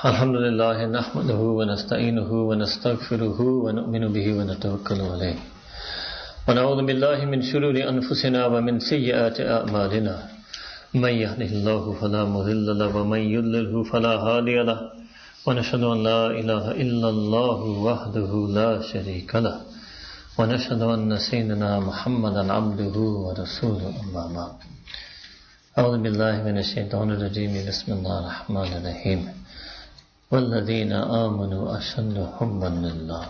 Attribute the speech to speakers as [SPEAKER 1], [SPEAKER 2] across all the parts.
[SPEAKER 1] الحمد لله نحمده ونستعينه ونستغفره ونؤمن به ونتوكل عليه. ونعوذ بالله من شرور أنفسنا ومن سيئات أعمالنا. من يهده الله فلا مضل له ومن يضلله فلا هادي له. ونشهد أن لا إله إلا الله وحده لا شريك له. ونشهد أن سيدنا محمدا عبده ورسوله أما بعد. أعوذ بالله من الشيطان الرجيم. بسم الله الرحمن الرحيم. والذين آمنوا أشد حبا لله.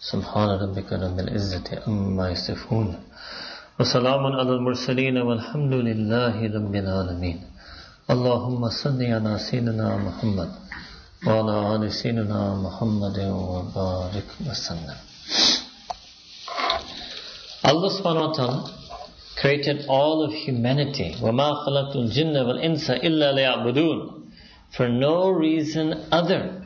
[SPEAKER 1] سبحان ربك رب العزة أما يصفون. وسلام على المرسلين والحمد لله رب العالمين. اللهم صل على سيدنا محمد وعلى آل سيدنا محمد وبارك وسلم. Allah subhanahu wa ta'ala created all of humanity. وَمَا خَلَقْتُ الْجِنَّ وَالْإِنسَ إِلَّا لِيَعْبُدُونَ. For no reason other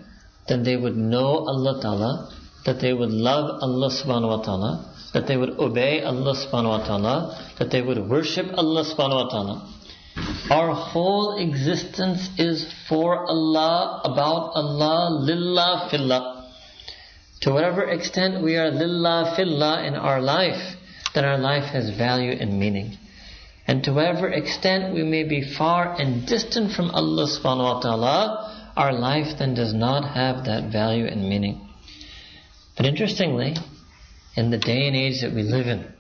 [SPEAKER 1] than they would know Allah Ta'ala, that they would love Allah subhanahu wa ta'ala, that they would obey Allah subhanahu wa ta'ala, that they would worship Allah subhanahu wa ta'ala. Our whole existence is for Allah, about Allah, lillah fillah. To whatever extent we are lillah fillah in our life, then our life has value and meaning. And to whatever extent we may be far and distant from Allah subhanahu wa ta'ala, our life then does not have that value and meaning. But interestingly, in the day and age that we live in,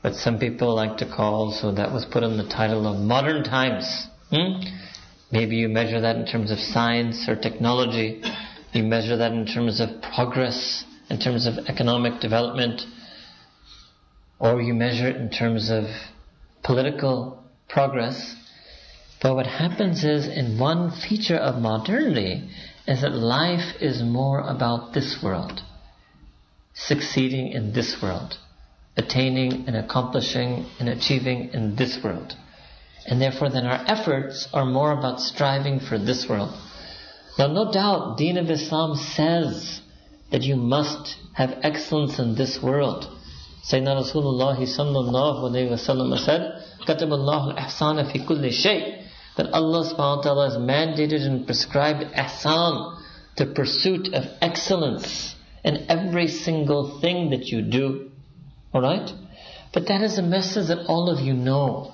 [SPEAKER 1] what some people like to call, so that was put on the title of modern times. Hmm? Maybe you measure that in terms of science or technology. You measure that in terms of progress, in terms of economic development. Or you measure it in terms of political progress. But what happens is, in one feature of modernity, is that life is more about this world, succeeding in this world, attaining and accomplishing and achieving in this world. And therefore then our efforts are more about striving for this world. Now no doubt, Deen of Islam says that you must have excellence in this world. Sayyidina Rasulullah sallallahu said, كتب الله الإحسان في كل شيء that Allah subhanahu wa ta'ala has mandated and prescribed ihsan, the pursuit of excellence in every single thing that you do alright but that is a message that all of you know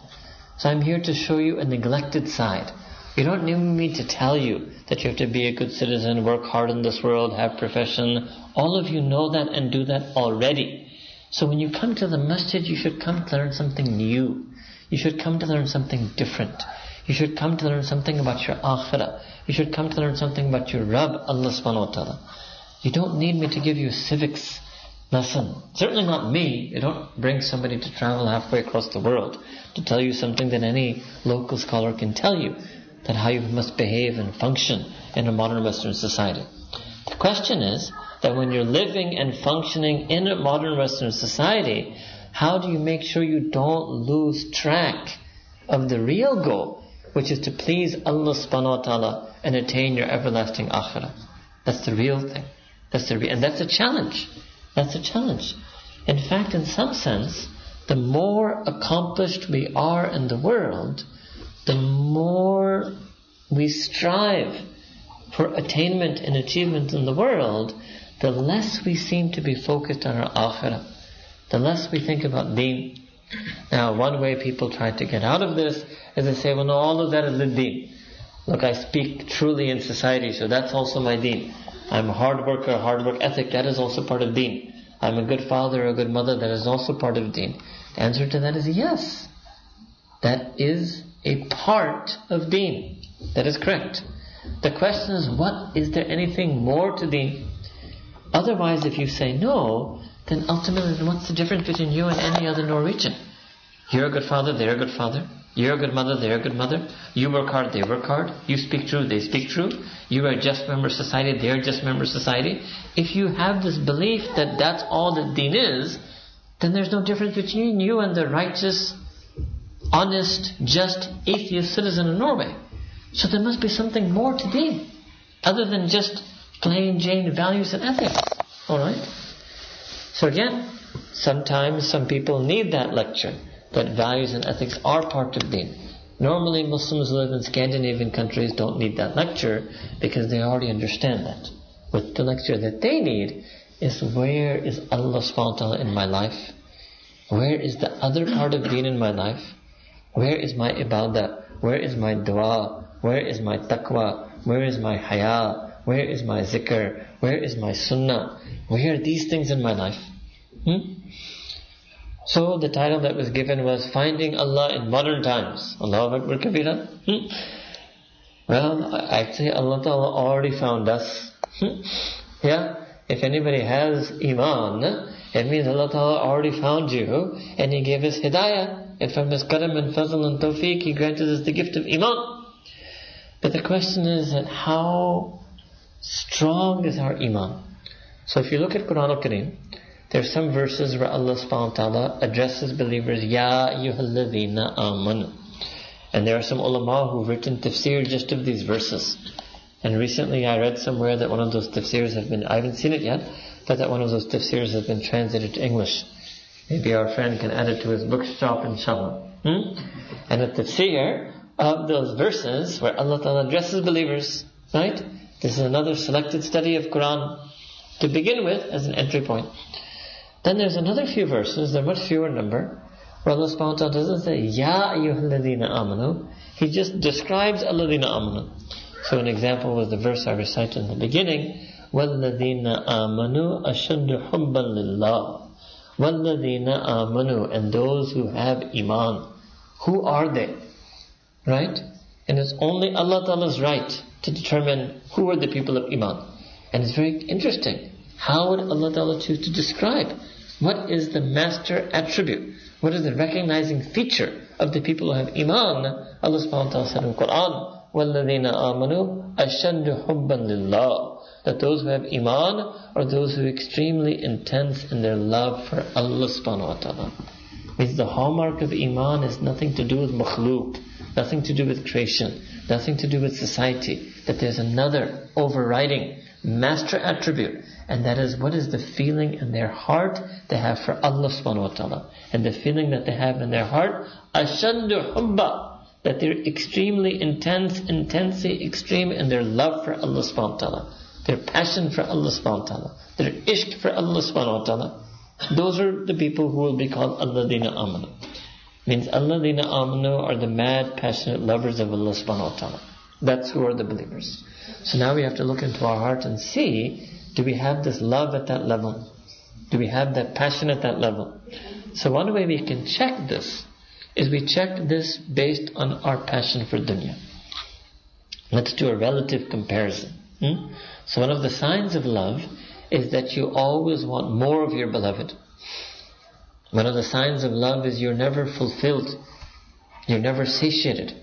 [SPEAKER 1] so I'm here to show you a neglected side you don't need me to tell you that you have to be a good citizen, work hard in this world, have profession. All of you know that and do that already. So when you come to the masjid, you should come to learn something new. You should come to learn something different. You should come to learn something about your akhirah. You should come to learn something about your Rabb, Allah subhanahu wa ta'ala. You don't need me to give you civics lesson. Certainly not me. You don't bring somebody to travel halfway across the world to tell you something that any local scholar can tell you, that how you must behave and function in a modern Western society. The question is that when you're living and functioning in a modern Western society, how do you make sure you don't lose track of the real goal, which is to please Allah subhanahu wa ta'ala and attain your everlasting akhirah? That's the real thing. That's the re- and that's a challenge. That's a challenge. In fact, in some sense, the more accomplished we are in the world, the more we strive for attainment and achievement in the world, the less we seem to be focused on our akhirah, the less we think about deen. Now, one way people try to get out of this is they say, well, no, all of that is the deen. Look, I speak truly in society, so that's also my deen. I'm a hard worker, hard work ethic, that is also part of deen. I'm a good father, a good mother, that is also part of deen. The answer to that is yes. That is a part of deen. That is correct. The question is, what is there anything more to deen? Otherwise, if you say no, then ultimately, then what's the difference between you and any other Norwegian? You're a good father, they're a good father. You're a good mother, they're a good mother. You work hard, they work hard. You speak true, they speak true. You are a just member of society, they're a just member of society. If you have this belief that that's all that deen is, then there's no difference between you and the righteous, honest, just, atheist citizen of Norway. So there must be something more to deen, other than just plain Jane values and ethics. Alright? So again, sometimes some people need that lecture that values and ethics are part of deen. Normally Muslims who live in Scandinavian countries don't need that lecture because they already understand that. But the lecture that they need is where is Allah subhanahu wa ta'ala in my life? Where is the other part of deen in my life? Where is my ibadah? Where is my dua? Where is my taqwa? Where is my haya? Where is my zikr? Where is my sunnah? Where are these things in my life? Hmm? So the title that was given was Finding Allah in Modern Times. Allah Akbar Kabira. Hmm? Well, actually Allah Ta'ala already found us. Hmm? Yeah? If anybody has Iman, it means Allah Ta'ala already found you and He gave us Hidayah. And from His Karam and Fazl and Tawfiq, He granted us the gift of Iman. But the question is that how strong is our Iman? So if you look at Quran al-Kareem, there are some verses where Allah subhanahu wa ta'ala addresses believers, Ya ayyuhalladhina amanu. And there are some ulama who've written tafsir just of these verses. And recently I read somewhere that one of those tafsirs have been, I haven't seen it yet, but that one of those tafsirs has been translated to English. Maybe our friend can add it to his bookshop inshallah. Hmm? And the tafsir of those verses where Allah Ta'ala addresses believers, right? This is another selected study of Quran to begin with as an entry point. Then there's another few verses, they're much fewer in number, where Allah subhanahu wa ta'ala doesn't say, Ya ayyuhalladhina amanu. He just describes alladhina amanu. So an example was the verse I recited in the beginning, وَالَّذِينَ آمَنُوا أَشَدُّ حُبًّا لِلَّهِ وَالَّذِينَ آمَنُوا And those who have iman. Who are they? Right? And it's only Allah Ta'ala's right to determine who are the people of iman. And it's very interesting. How would Allah Ta'ala choose to describe what is the master attribute? What is the recognizing feature of the people who have Iman? Allah subhanahu wa ta'ala said in the Quran, وَالَّذِينَ آمَنُوا أَشَدُّ حُبًّا لِلَّهِ That those who have Iman are those who are extremely intense in their love for Allah subhanahu wa ta'ala. Means the hallmark of Iman is nothing to do with makhluk, nothing to do with creation, nothing to do with society. That there's another overriding master attribute and that is what is the feeling in their heart they have for Allah subhanahu wa ta'ala. And the feeling that they have in their heart, ashaddu hubba, that they're extremely intense, intensely extreme in their love for Allah subhanahu wa ta'ala. Their passion for Allah subhanahu wa ta'ala. Their ishq for Allah subhanahu wa ta'ala. Those are the people who will be called Alladina Amanu. Means Alladina Amanu are the mad, passionate lovers of Allah subhanahu wa ta'ala. That's who are the believers. So now we have to look into our heart and see do we have this love at that level? Do we have that passion at that level? So one way we can check this is we check this based on our passion for dunya. Let's do a relative comparison. Hmm? So one of the signs of love is that you always want more of your beloved. One of the signs of love is you're never fulfilled. You're never satiated.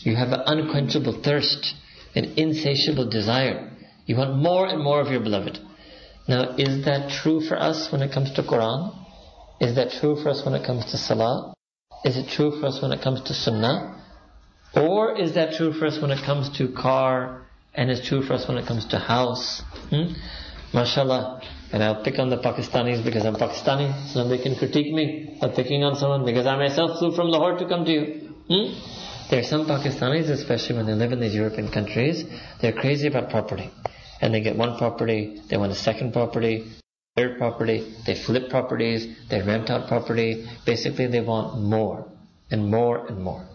[SPEAKER 1] You have an unquenchable thirst, an insatiable desire. You want more and more of your beloved. Now, is that true for us when it comes to Quran? Is that true for us when it comes to Salah? Is it true for us when it comes to Sunnah? Or is that true for us when it comes to car and is true for us when it comes to house? Hmm? MashaAllah. And I'll pick on the Pakistanis because I'm Pakistani, so they can critique me. I'm picking on someone because I myself flew from Lahore to come to you. Hmm? There are some Pakistanis, especially when they live in these European countries, they're crazy about property and they get one property, they want a second property, third property, they flip properties, they rent out property. Basically, they want more and more and more.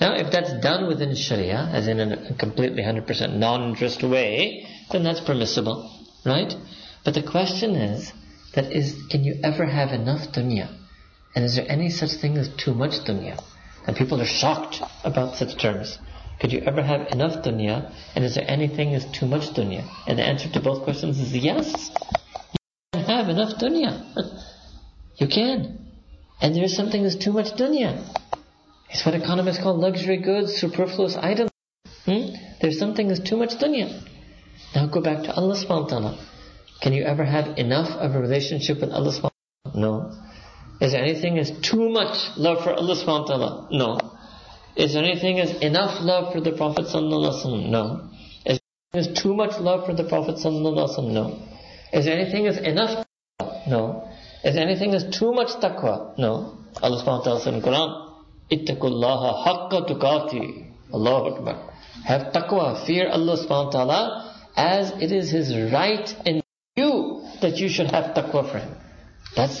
[SPEAKER 1] Now, if that's done within Sharia, as in a completely 100% non-interest way, then that's permissible, right? But the question is, that is, can you ever have enough dunya? And is there any such thing as too much dunya? And people are shocked about such terms. Could you ever have enough dunya? And is there anything is too much dunya? And the answer to both questions is yes. You can have enough dunya. you can. And there is something that's too much dunya. It's what economists call luxury goods, superfluous items. Hmm? There's something that's too much dunya. Now go back to Allah subhanahu. Can you ever have enough of a relationship with Allah subhanahu? No. Is there anything that's too much love for Allah subhanahu? No. Is there anything as enough love for the Prophet ﷺ? No. Is there too much love for the Prophet ﷺ? No. Is there anything as enough? No. Is there anything as too much taqwa? No. Allah subhanahu wa ta'ala said in Quran, haqqa. Allahu Akbar. Have taqwa, fear Allah subhanahu wa ta'ala as it is His right in you that you should have taqwa for Him. That's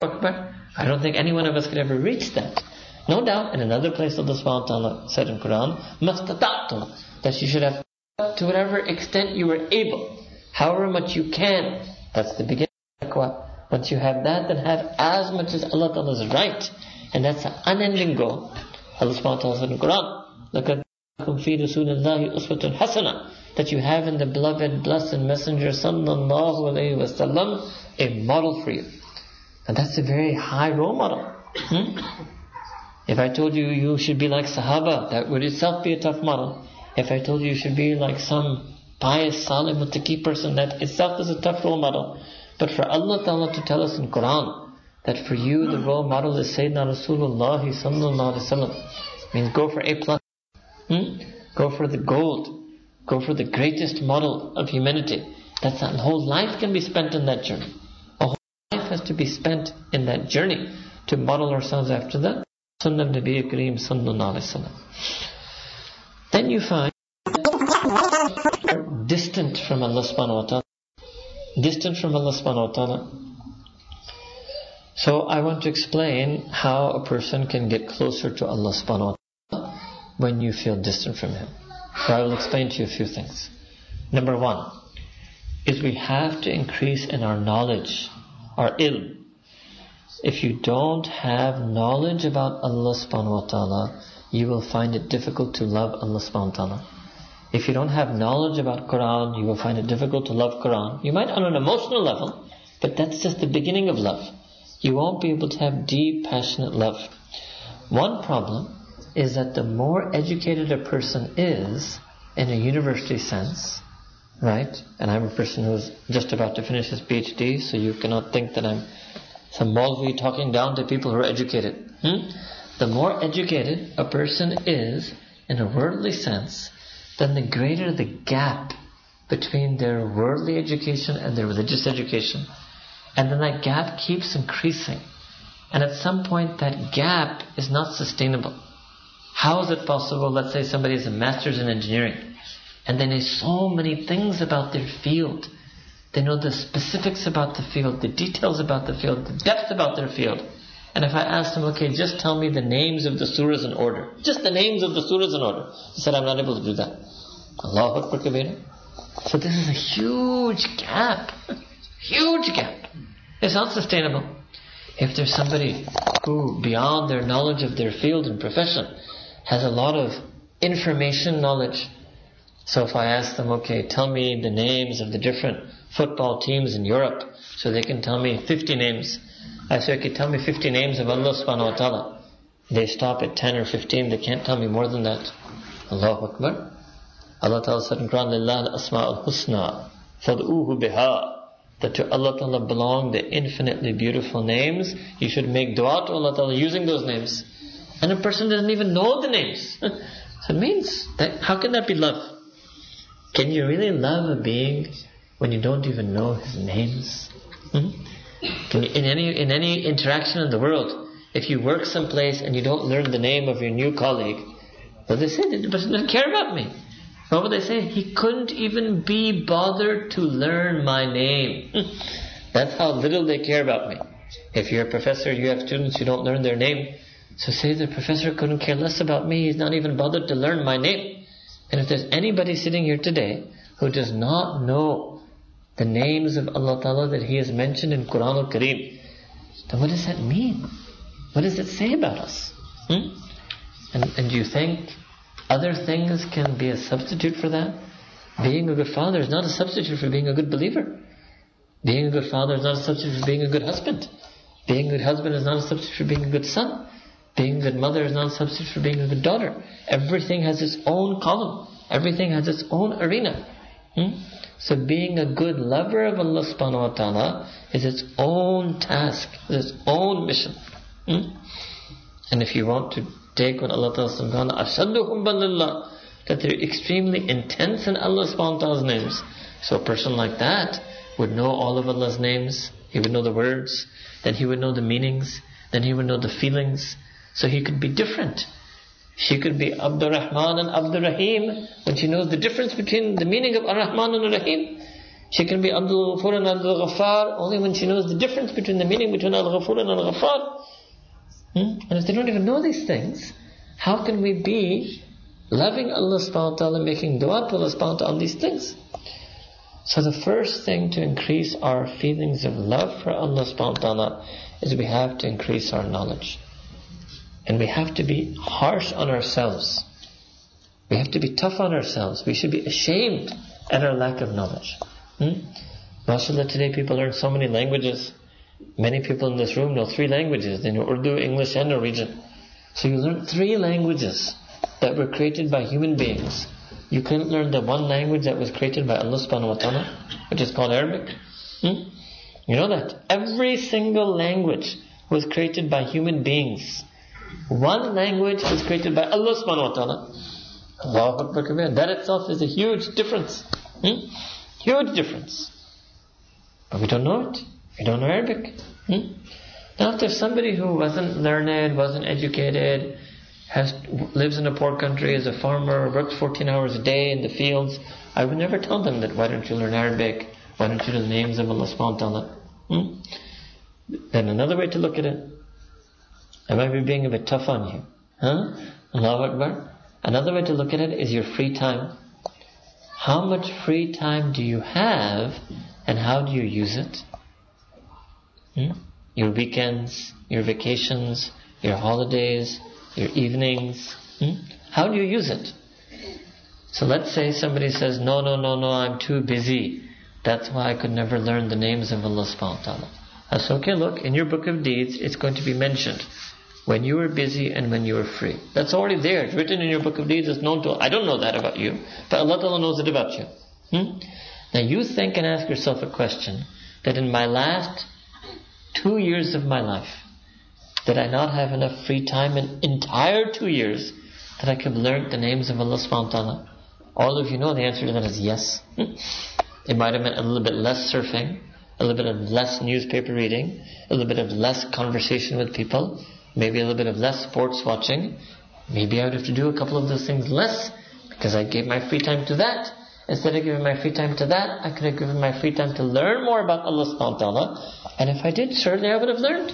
[SPEAKER 1] Akbar. I don't think any one of us could ever reach that. No doubt, in another place Allah subhanahu wa ta'ala said in Quran, mastata'tum, that you should have to whatever extent you are able, however much you can. That's the beginning of taqwa. Once you have that, then have as much as Allah Ta'ala is right. And that's an unending goal. Allah subhanahu wa ta'ala said in Quran, لَقَدْ فِي رَسُولِ اللَّهِ أُسْوَةٌ حَسَنَةٌ That you have in the beloved, blessed messenger sallallahu alayhi wasallam a model for you. And that's a very high role model. Hmm? If I told you you should be like Sahaba, that would itself be a tough model. If I told you you should be like some pious, salih, muttaqi person, that itself is a tough role model. But for Allah Ta'ala to tell us in Quran that for you the role model is Sayyidina Rasulullah Sallallahu Alaihi Wasallam means go for A plus. Hmm? Go for the gold. Go for the greatest model of humanity. That's that whole life can be spent in that journey. A whole life has to be spent in that journey to model ourselves after that. Sunnah Nabi Kareem Sallallahu. Then you find distant from Allah subhanahu wa ta'ala distant from Allah subhanahu wa ta'ala. So I want to explain how a person can get closer to Allah subhanahu wa ta'ala when you feel distant from Him. So I will explain to you a few things. Number one is we have to increase in our knowledge, our ilm. If you don't have knowledge about Allah subhanahu wa ta'ala, you will find it difficult to love Allah subhanahu wa ta'ala. If you don't have knowledge about Quran, you will find it difficult to love Quran. You might on an emotional level, but that's just the beginning of love. You won't be able to have deep, passionate love. One problem is that the more educated a person is, in a university sense, right? And I'm a person who's just about to finish his PhD, so you cannot think that I'm some Maulvi talking down to people who are educated. Hmm? The more educated a person is, in a worldly sense, then the greater the gap between their worldly education and their religious education. And then that gap keeps increasing. And at some point that gap is not sustainable. How is it possible, let's say somebody has a master's in engineering, and they know so many things about their field. They know the specifics about the field, the details about the field, the depth about their field. And if I ask them, okay, just tell me the names of the surahs in order. Just the names of the surahs in order. He said, I'm not able to do that. Allahu Akbar Kabira. So this is a huge gap. huge gap. It's not sustainable. If there's somebody who, beyond their knowledge of their field and profession, has a lot of information knowledge. So if I ask them, okay, tell me the names of the different football teams in Europe, so they can tell me 50 names. I say, okay, tell me 50 names of Allah subhanahu wa ta'ala. They stop at 10 or 15, they can't tell me more than that. Allahu Akbar. Allah tells said in Quran, Lillah al-asma'ul husna, بِهَا. That to Allah Ta'ala belong the infinitely beautiful names. You should make dua to Allah Ta'ala using those names. And a person doesn't even know the names. so it means, that, how can that be love? Can you really love a being when you don't even know his names? Hmm? You, in any in any interaction in the world, if you work someplace and you don't learn the name of your new colleague, well, they say the person doesn't care about me. What would they say? He couldn't even be bothered to learn my name. That's how little they care about me. If you're a professor, you have students who don't learn their name. So say the professor couldn't care less about me. He's not even bothered to learn my name. And if there's anybody sitting here today who does not know the names of Allah Ta'ala that He has mentioned in Quran al-Kareem. Then what does that mean? What does it say about us? Hmm? And, and do you think other things can be a substitute for that? Being a good father is not a substitute for being a good believer. Being a good father is not a substitute for being a good husband. Being a good husband is not a substitute for being a good son. Being a good mother is not a substitute for being a good daughter. Everything has its own column. Everything has its own arena. Hmm? So being a good lover of Allah subhanahu wa ta'ala is its own task, is its own mission. Hmm? And if you want to take what Allah Ta'ala says, that they're extremely intense in Allah subhanahu wa ta'ala's names. So a person like that would know all of Allah's names, he would know the words, then he would know the meanings, then he would know the feelings, So he could be different. She could be Abdul Rahman and Abdul Rahim when she knows the difference between the meaning of Ar-Rahman and Ar-Rahim. She can be Abdul Ghafur and Abdul Ghaffar only when she knows the difference between the meaning between Al-Ghafur and Al-Ghaffar. Hmm? And if they don't even know these things, how can we be loving Allah subhanahu wa ta'ala, making dua to Allah subhanahu wa ta'ala on these things? So the first thing to increase our feelings of love for Allah subhanahu wa ta'ala is we have to increase our knowledge. And we have to be harsh on ourselves. We have to be tough on ourselves. We should be ashamed at our lack of knowledge. Hmm? MashaAllah, today people learn so many languages. Many people in this room know three languages. They know Urdu, English, and Norwegian. So you learn three languages that were created by human beings. You couldn't learn the one language that was created by Allah subhanahu wa ta'ala, which is called Arabic. Hmm? You know that? Every single language was created by human beings. One language was created by Allah subhanahu wa ta'ala. Akbar. That itself is a huge difference. Hmm? Huge difference. But we don't know it. We don't know Arabic. Hmm? Now if there's somebody who wasn't learned, wasn't educated, has lives in a poor country, is a farmer, works 14 hours a day in the fields, I would never tell them that why don't you learn Arabic? Why don't you know the names of Allah subhanahu wa ta'ala? Hmm? Then another way to look at it, I might be being a bit tough on you. Huh? Allahu Akbar. Another way to look at it is your free time. How much free time do you have and how do you use it? Hmm? Your weekends, your vacations, your holidays, your evenings. Hmm? How do you use it? So let's say somebody says, no, no, no, no, I'm too busy. That's why I could never learn the names of Allah subhanahu wa ta'ala. Said, okay, look, in your book of deeds, it's going to be mentioned when you were busy and when you were free. That's already there. It's written in your book of deeds. It's known to. I don't know that about you, but Allah Ta'ala knows it about you. Hmm? Now you think and ask yourself a question that in my last two years of my life, did I not have enough free time in entire two years that I could learn the names of Allah subhanahu wa ta'ala? All of you know the answer to that is yes. it might have meant a little bit less surfing, a little bit of less newspaper reading, a little bit of less conversation with people, maybe a little bit of less sports watching. Maybe I would have to do a couple of those things less because I gave my free time to that. Instead of giving my free time to that, I could have given my free time to learn more about Allah subhanahu wa ta'ala. And if I did, certainly I would have learned.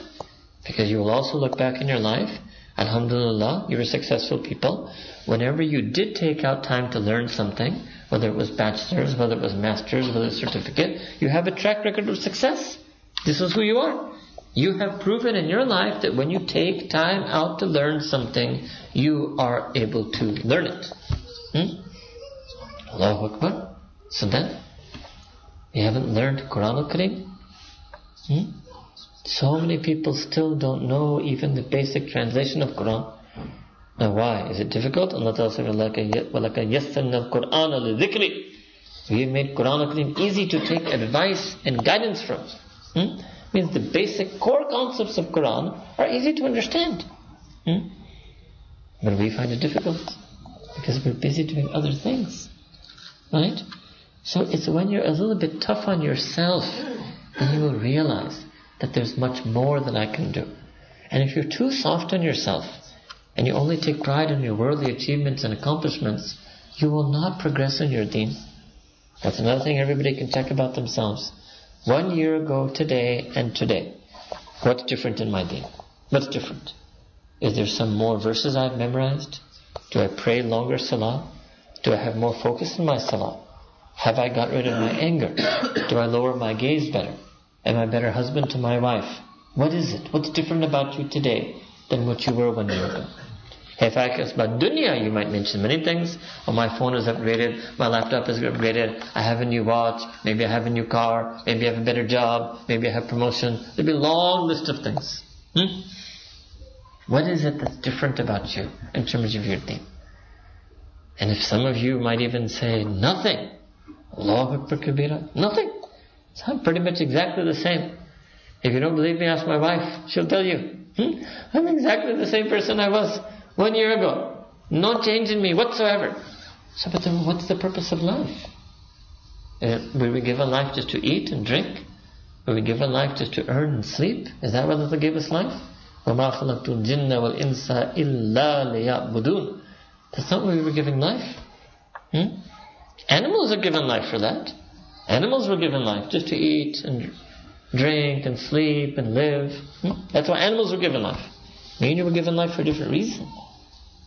[SPEAKER 1] Because you will also look back in your life, Alhamdulillah, you were successful people. Whenever you did take out time to learn something, whether it was bachelor's, whether it was master's, whether it was certificate, you have a track record of success. This is who you are. You have proven in your life that when you take time out to learn something, you are able to learn it. Hmm? Allahu Akbar. So then, you haven't learned Quran al-Kareem? Hmm? So many people still don't know even the basic translation of Quran. Now why? Is it difficult? Allah Ta'ala said, وَلَكَ يَسَّرْنَا الْقُرْآنَ لِذِكْرِ We have made Quran al-Kareem easy to take advice and guidance from. Hmm? Means the basic core concepts of Quran are easy to understand. Hmm? But we find it difficult because we're busy doing other things. Right? So it's when you're a little bit tough on yourself, then you will realize that there's much more that I can do. And if you're too soft on yourself, and you only take pride in your worldly achievements and accomplishments, you will not progress in your deen. That's another thing everybody can check about themselves. One year ago today and today. What's different in my deen? What's different? Is there some more verses I've memorized? Do I pray longer salah? Do I have more focus in my salah? Have I got rid of my anger? Do I lower my gaze better? Am I a better husband to my wife? What is it? What's different about you today than what you were one year ago? In fact, it's about dunya, you might mention many things. Oh, my phone is upgraded, my laptop is upgraded, I have a new watch, maybe I have a new car, maybe I have a better job, maybe I have promotion. There'll be a long list of things. Hmm? What is it that's different about you in terms of your deen? And if some of you might even say, nothing. Allahu Akbar Kabira. Nothing. So I'm pretty much exactly the same. If you don't believe me, ask my wife. She'll tell you. Hmm? I'm exactly the same person I was one year ago. No change in me whatsoever. So, but then what's the purpose of life? Uh, were we given life just to eat and drink? Were we given life just to earn and sleep? Is that what Allah gave us life? وَمَا خَلَقْتُ الْجِنَّ وَالْإِنسَ إِلَّا لِيَعْبُدُونَ That's not why we were giving life. Hmm? Animals are given life for that. Animals were given life just to eat and drink and sleep and live. Hmm? That's why animals were given life. Me and you were given life for a different reason.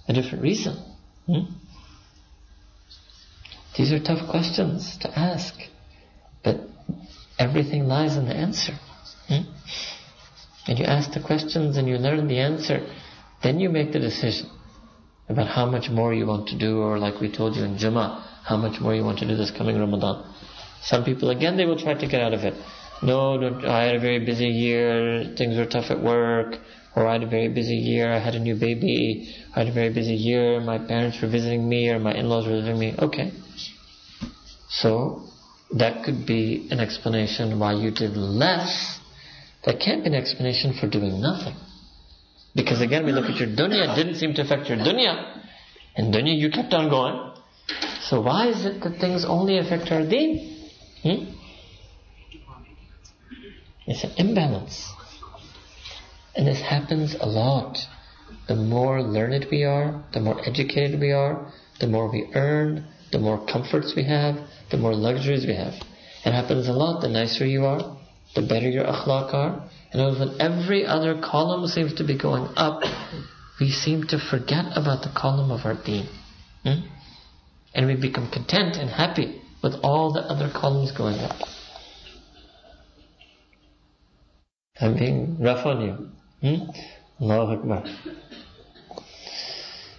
[SPEAKER 1] A different reason. Hmm? These are tough questions to ask. But everything lies in the answer. Hmm? And you ask the questions and you learn the answer, then you make the decision about how much more you want to do, or like we told you in Jummah, how much more you want to do this coming Ramadan. Some people, again, they will try to get out of it. No, I had a very busy year, things were tough at work, or I had a very busy year, I had a new baby, I had a very busy year, my parents were visiting me, or my in-laws were visiting me. Okay. So, that could be an explanation why you did less. That can't be an explanation for doing nothing. Because again, we look at your dunya, it didn't seem to affect your dunya. And dunya, you kept on going. So why is it that things only affect our deen? Hmm? It's an imbalance. And this happens a lot. The more learned we are, the more educated we are, the more we earn, the more comforts we have, the more luxuries we have. It happens a lot. The nicer you are, the better your akhlaq are. And when every other column seems to be going up, we seem to forget about the column of our deen. Hmm? And we become content and happy with all the other columns going up. I'm being rough on you. Hmm? Allahu Akbar.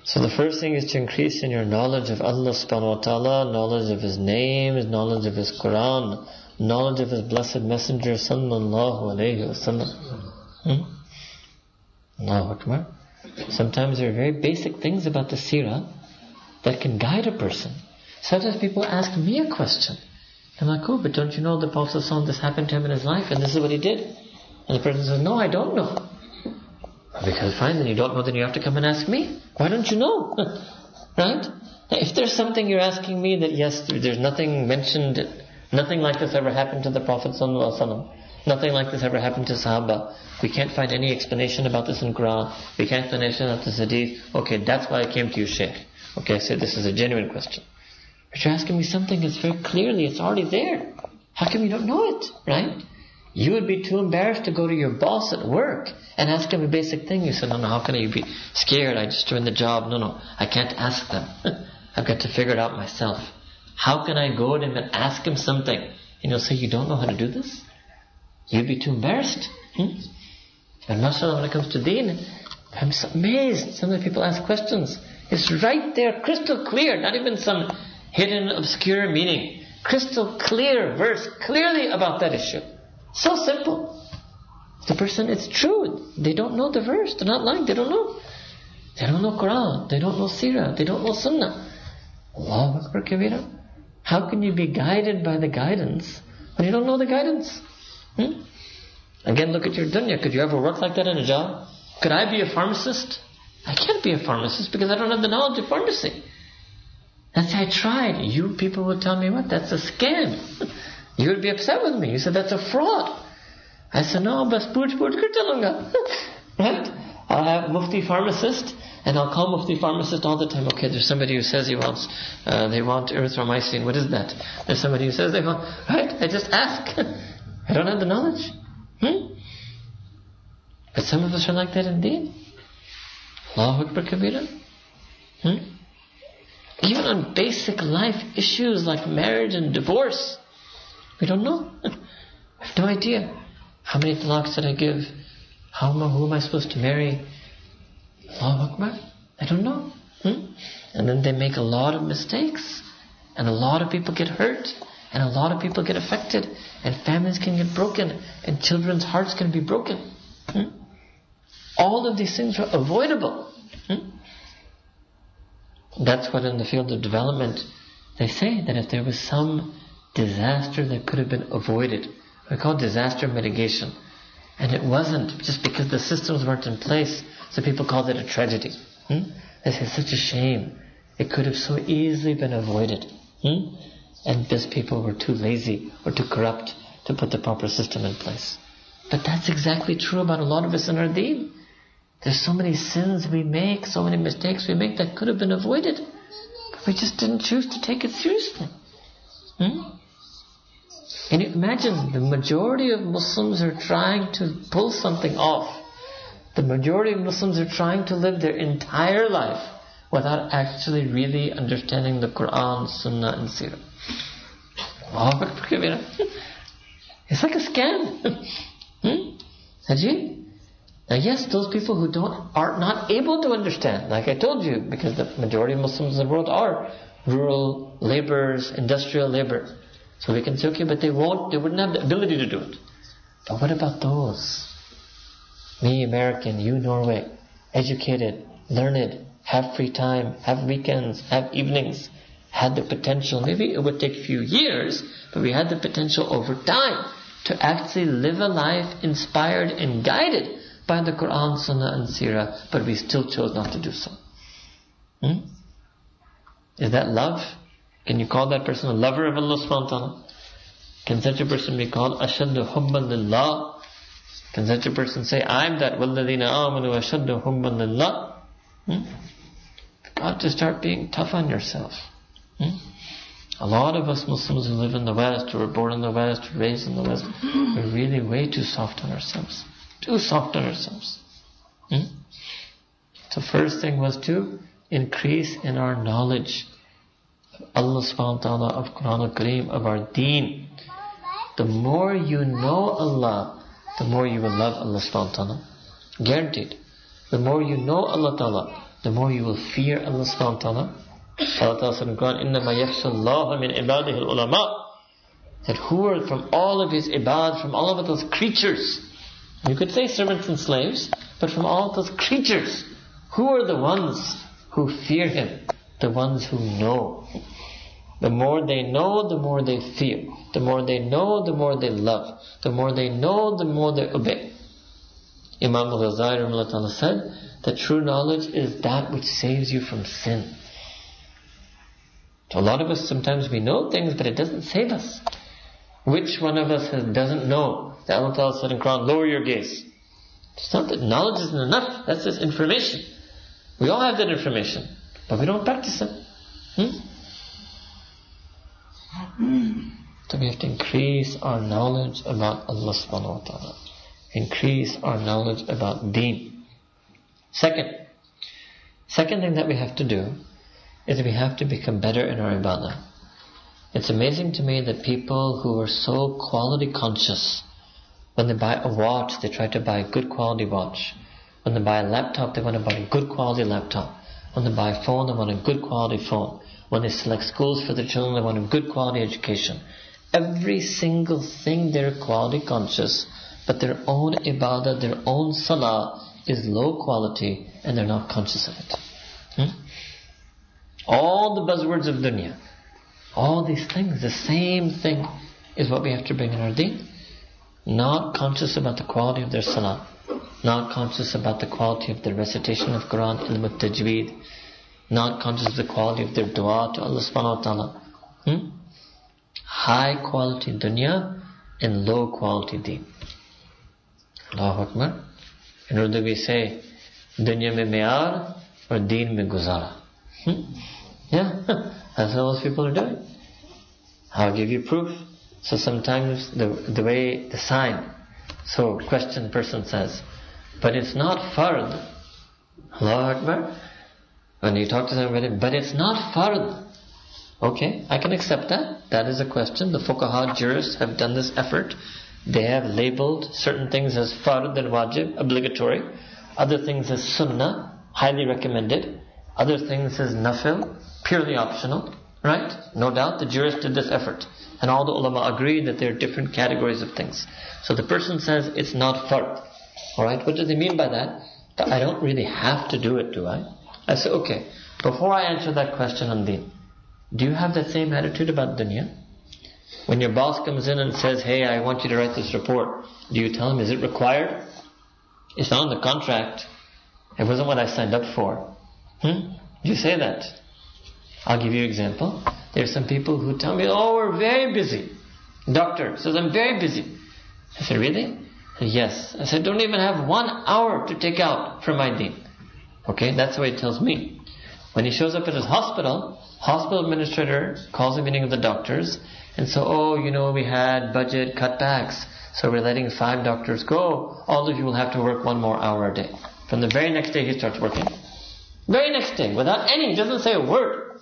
[SPEAKER 1] So the first thing is to increase in your knowledge of Allah subhanahu wa ta'ala, knowledge of His names, knowledge of His Quran, knowledge of His blessed messenger sallallahu alayhi wa Hmm? Allahu Akbar. Sometimes there are very basic things about the seerah that can guide a person. Sometimes people ask me a question. I'm like, oh, but don't you know the Prophet this happened to him in his life and this is what he did? And the person says, no, I don't know. Because fine, then you don't know, then you have to come and ask me. Why don't you know? right? If there's something you're asking me that yes, there's nothing mentioned, nothing like this ever happened to the Prophet Nothing like this ever happened to Sahaba. We can't find any explanation about this in Quran. We can't find explanation of this hadith. Okay, that's why I came to you, Shaykh. Okay, I said this is a genuine question. But you're asking me something that's very clearly, it's already there. How come you don't know it, right? You would be too embarrassed to go to your boss at work and ask him a basic thing. You said, no, no, how can I be scared? I just joined the job. No, no, I can't ask them. I've got to figure it out myself. How can I go to him and ask him something? And he'll say, you don't know how to do this? You'd be too embarrassed. Hmm? And mashallah, when it comes to deen, I'm so amazed. Some of the people ask questions. It's right there, crystal clear, not even some hidden, obscure meaning. Crystal clear verse, clearly about that issue. So simple. The person, it's true. They don't know the verse. They're not lying. They don't know. They don't know Quran. They don't know Sirah. They don't know Sunnah. Allahu Akbar Kabira. How can you be guided by the guidance when you don't know the guidance? Hmm? Again, look at your dunya. Could you ever work like that in a job? Could I be a pharmacist? I can't be a pharmacist because I don't have the knowledge of pharmacy. That's I tried. You people would tell me what? That's a scam. You would be upset with me. You said, that's a fraud. I said, no, bas pooch pooch kar Right? I'll have mufti pharmacist, and I'll call mufti pharmacist all the time. Okay, there's somebody who says he wants, uh, they want erythromycin. What is that? There's somebody who says they want, right? I just ask. I don't have the knowledge. Hmm? But some of us are like that indeed. Allahu Akbar Kabira. Hmm? Even on basic life issues like marriage and divorce. We don't know. I have no idea. How many talaqs did I give? How am I, who am I supposed to marry? Allahu Akbar. I don't know. Hmm? And then they make a lot of mistakes. And a lot of people get hurt. And a lot of people get affected. And families can get broken. And children's hearts can be broken. Hmm? All of these things are avoidable. Hmm? That's what in the field of development they say that if there was some disaster that could have been avoided. We call it disaster mitigation. And it wasn't just because the systems weren't in place, so people called it a tragedy. Hmm? They say, such a shame. It could have so easily been avoided. Hmm? And because people were too lazy or too corrupt to put the proper system in place. But that's exactly true about a lot of us in our deen. There's so many sins we make, so many mistakes we make that could have been avoided. But we just didn't choose to take it seriously. Hmm? Can you imagine the majority of Muslims are trying to pull something off. The majority of Muslims are trying to live their entire life without actually really understanding the Quran, Sunnah and Sirah. It's like a scam. hmm? Haji? Now yes, those people who don't are not able to understand, like I told you, because the majority of Muslims in the world are rural laborers, industrial labor. So we can say, okay, but they won't, they wouldn't have the ability to do it. But what about those? Me, American, you, Norway, educated, learned, have free time, have weekends, have evenings, had the potential, maybe it would take a few years, but we had the potential over time to actually live a life inspired and guided by the Quran, Sunnah and Sirah, but we still chose not to do so. Hmm? Is that love? Can you call that person a lover of Allah subhanahu wa ta'ala? Can such a person be called ashaddu hubban lillah? Can such a person say, I'm that walladina amanu ashaddu hubban lillah? Hmm? You've got to start being tough on yourself. Hmm? A lot of us Muslims who live in the West, who were born in the West, raised in the West, we're really way too soft on ourselves. Too soft on ourselves. Hmm? So first thing was to increase in our knowledge. Allah subhanahu wa ta'ala, of Quran al-Kareem, of our deen. The more you know Allah, the more you will love Allah subhanahu wa ta'ala. Guaranteed. The more you know Allah ta'ala, the more you will fear Allah subhanahu wa ta'ala. Allah ta'ala said in Quran, إِنَّمَا يَخْشَى اللَّهَ مِنْ عِبَادِهِ الْعُلَمَاءِ That who are from all of his ibad, from all of those creatures, you could say servants and slaves, but from all those creatures, who are the ones who fear Him? The ones who know. The more they know, the more they fear. The more they know, the more they love. The more they know, the more they obey. Imam al-Ghazali said that true knowledge is that which saves you from sin. So a lot of us sometimes we know things, but it doesn't save us. Which one of us has, doesn't know that Allah Ta'ala said in Quran, lower your gaze. It's not that knowledge isn't enough, that's just information. We all have that information, but we don't practice it. Hmm? So we have to increase our knowledge about Allah subhanahu wa ta'ala. Increase our knowledge about deen. Second, second thing that we have to do is we have to become better in our ibadah. It's amazing to me that people who are so quality conscious, when they buy a watch, they try to buy a good quality watch. When they buy a laptop, they want to buy a good quality laptop. When they buy a phone, they want a good quality phone. When they select schools for their children, they want a good quality education. Every single thing they're quality conscious, but their own ibadah, their own salah is low quality and they're not conscious of it. Hmm? All the buzzwords of dunya, all these things, the same thing is what we have to bring in our deen. Not conscious about the quality of their salah, not conscious about the quality of their recitation of Quran, ilm tajweed, not conscious of the quality of their dua to Allah subhanahu wa ta'ala. Hmm? High quality dunya and low quality deen. Allahu Akbar. In Urdu we say, dunya mein me'ar or deen mein guzara. Hmm? Yeah, that's what most people are doing. I'll give you proof. So sometimes the the way the sign. So question person says, but it's not fard. Allahu Akbar. When you talk to somebody, but it's not fard. Okay, I can accept that. That is a question. The fuqaha jurists have done this effort. They have labeled certain things as fard and wajib, obligatory. Other things as sunnah, highly recommended. Other things as nafil, purely optional. Right? No doubt the jurists did this effort. And all the ulama agree that there are different categories of things. So the person says it's not fard. Alright, what does he mean by that? That I don't really have to do it, do I? I say, okay, before I answer that question on deen, do you have that same attitude about dunya? When your boss comes in and says, hey, I want you to write this report, do you tell him, is it required? It's not in the contract. It wasn't what I signed up for. Hmm? Do you say that? I'll give you an example. There are some people who tell me, oh, we're very busy. Doctor says, I'm very busy. I said, really? Yes. I said, don't even have one hour to take out for my deen. Okay, that's the way he tells me. When he shows up at his hospital, hospital administrator calls a meeting of the doctors and so, oh, you know, we had budget cutbacks, so we're letting five doctors go. All of you will have to work one more hour a day. From the very next day he starts working. Very next day, without any, doesn't say a word.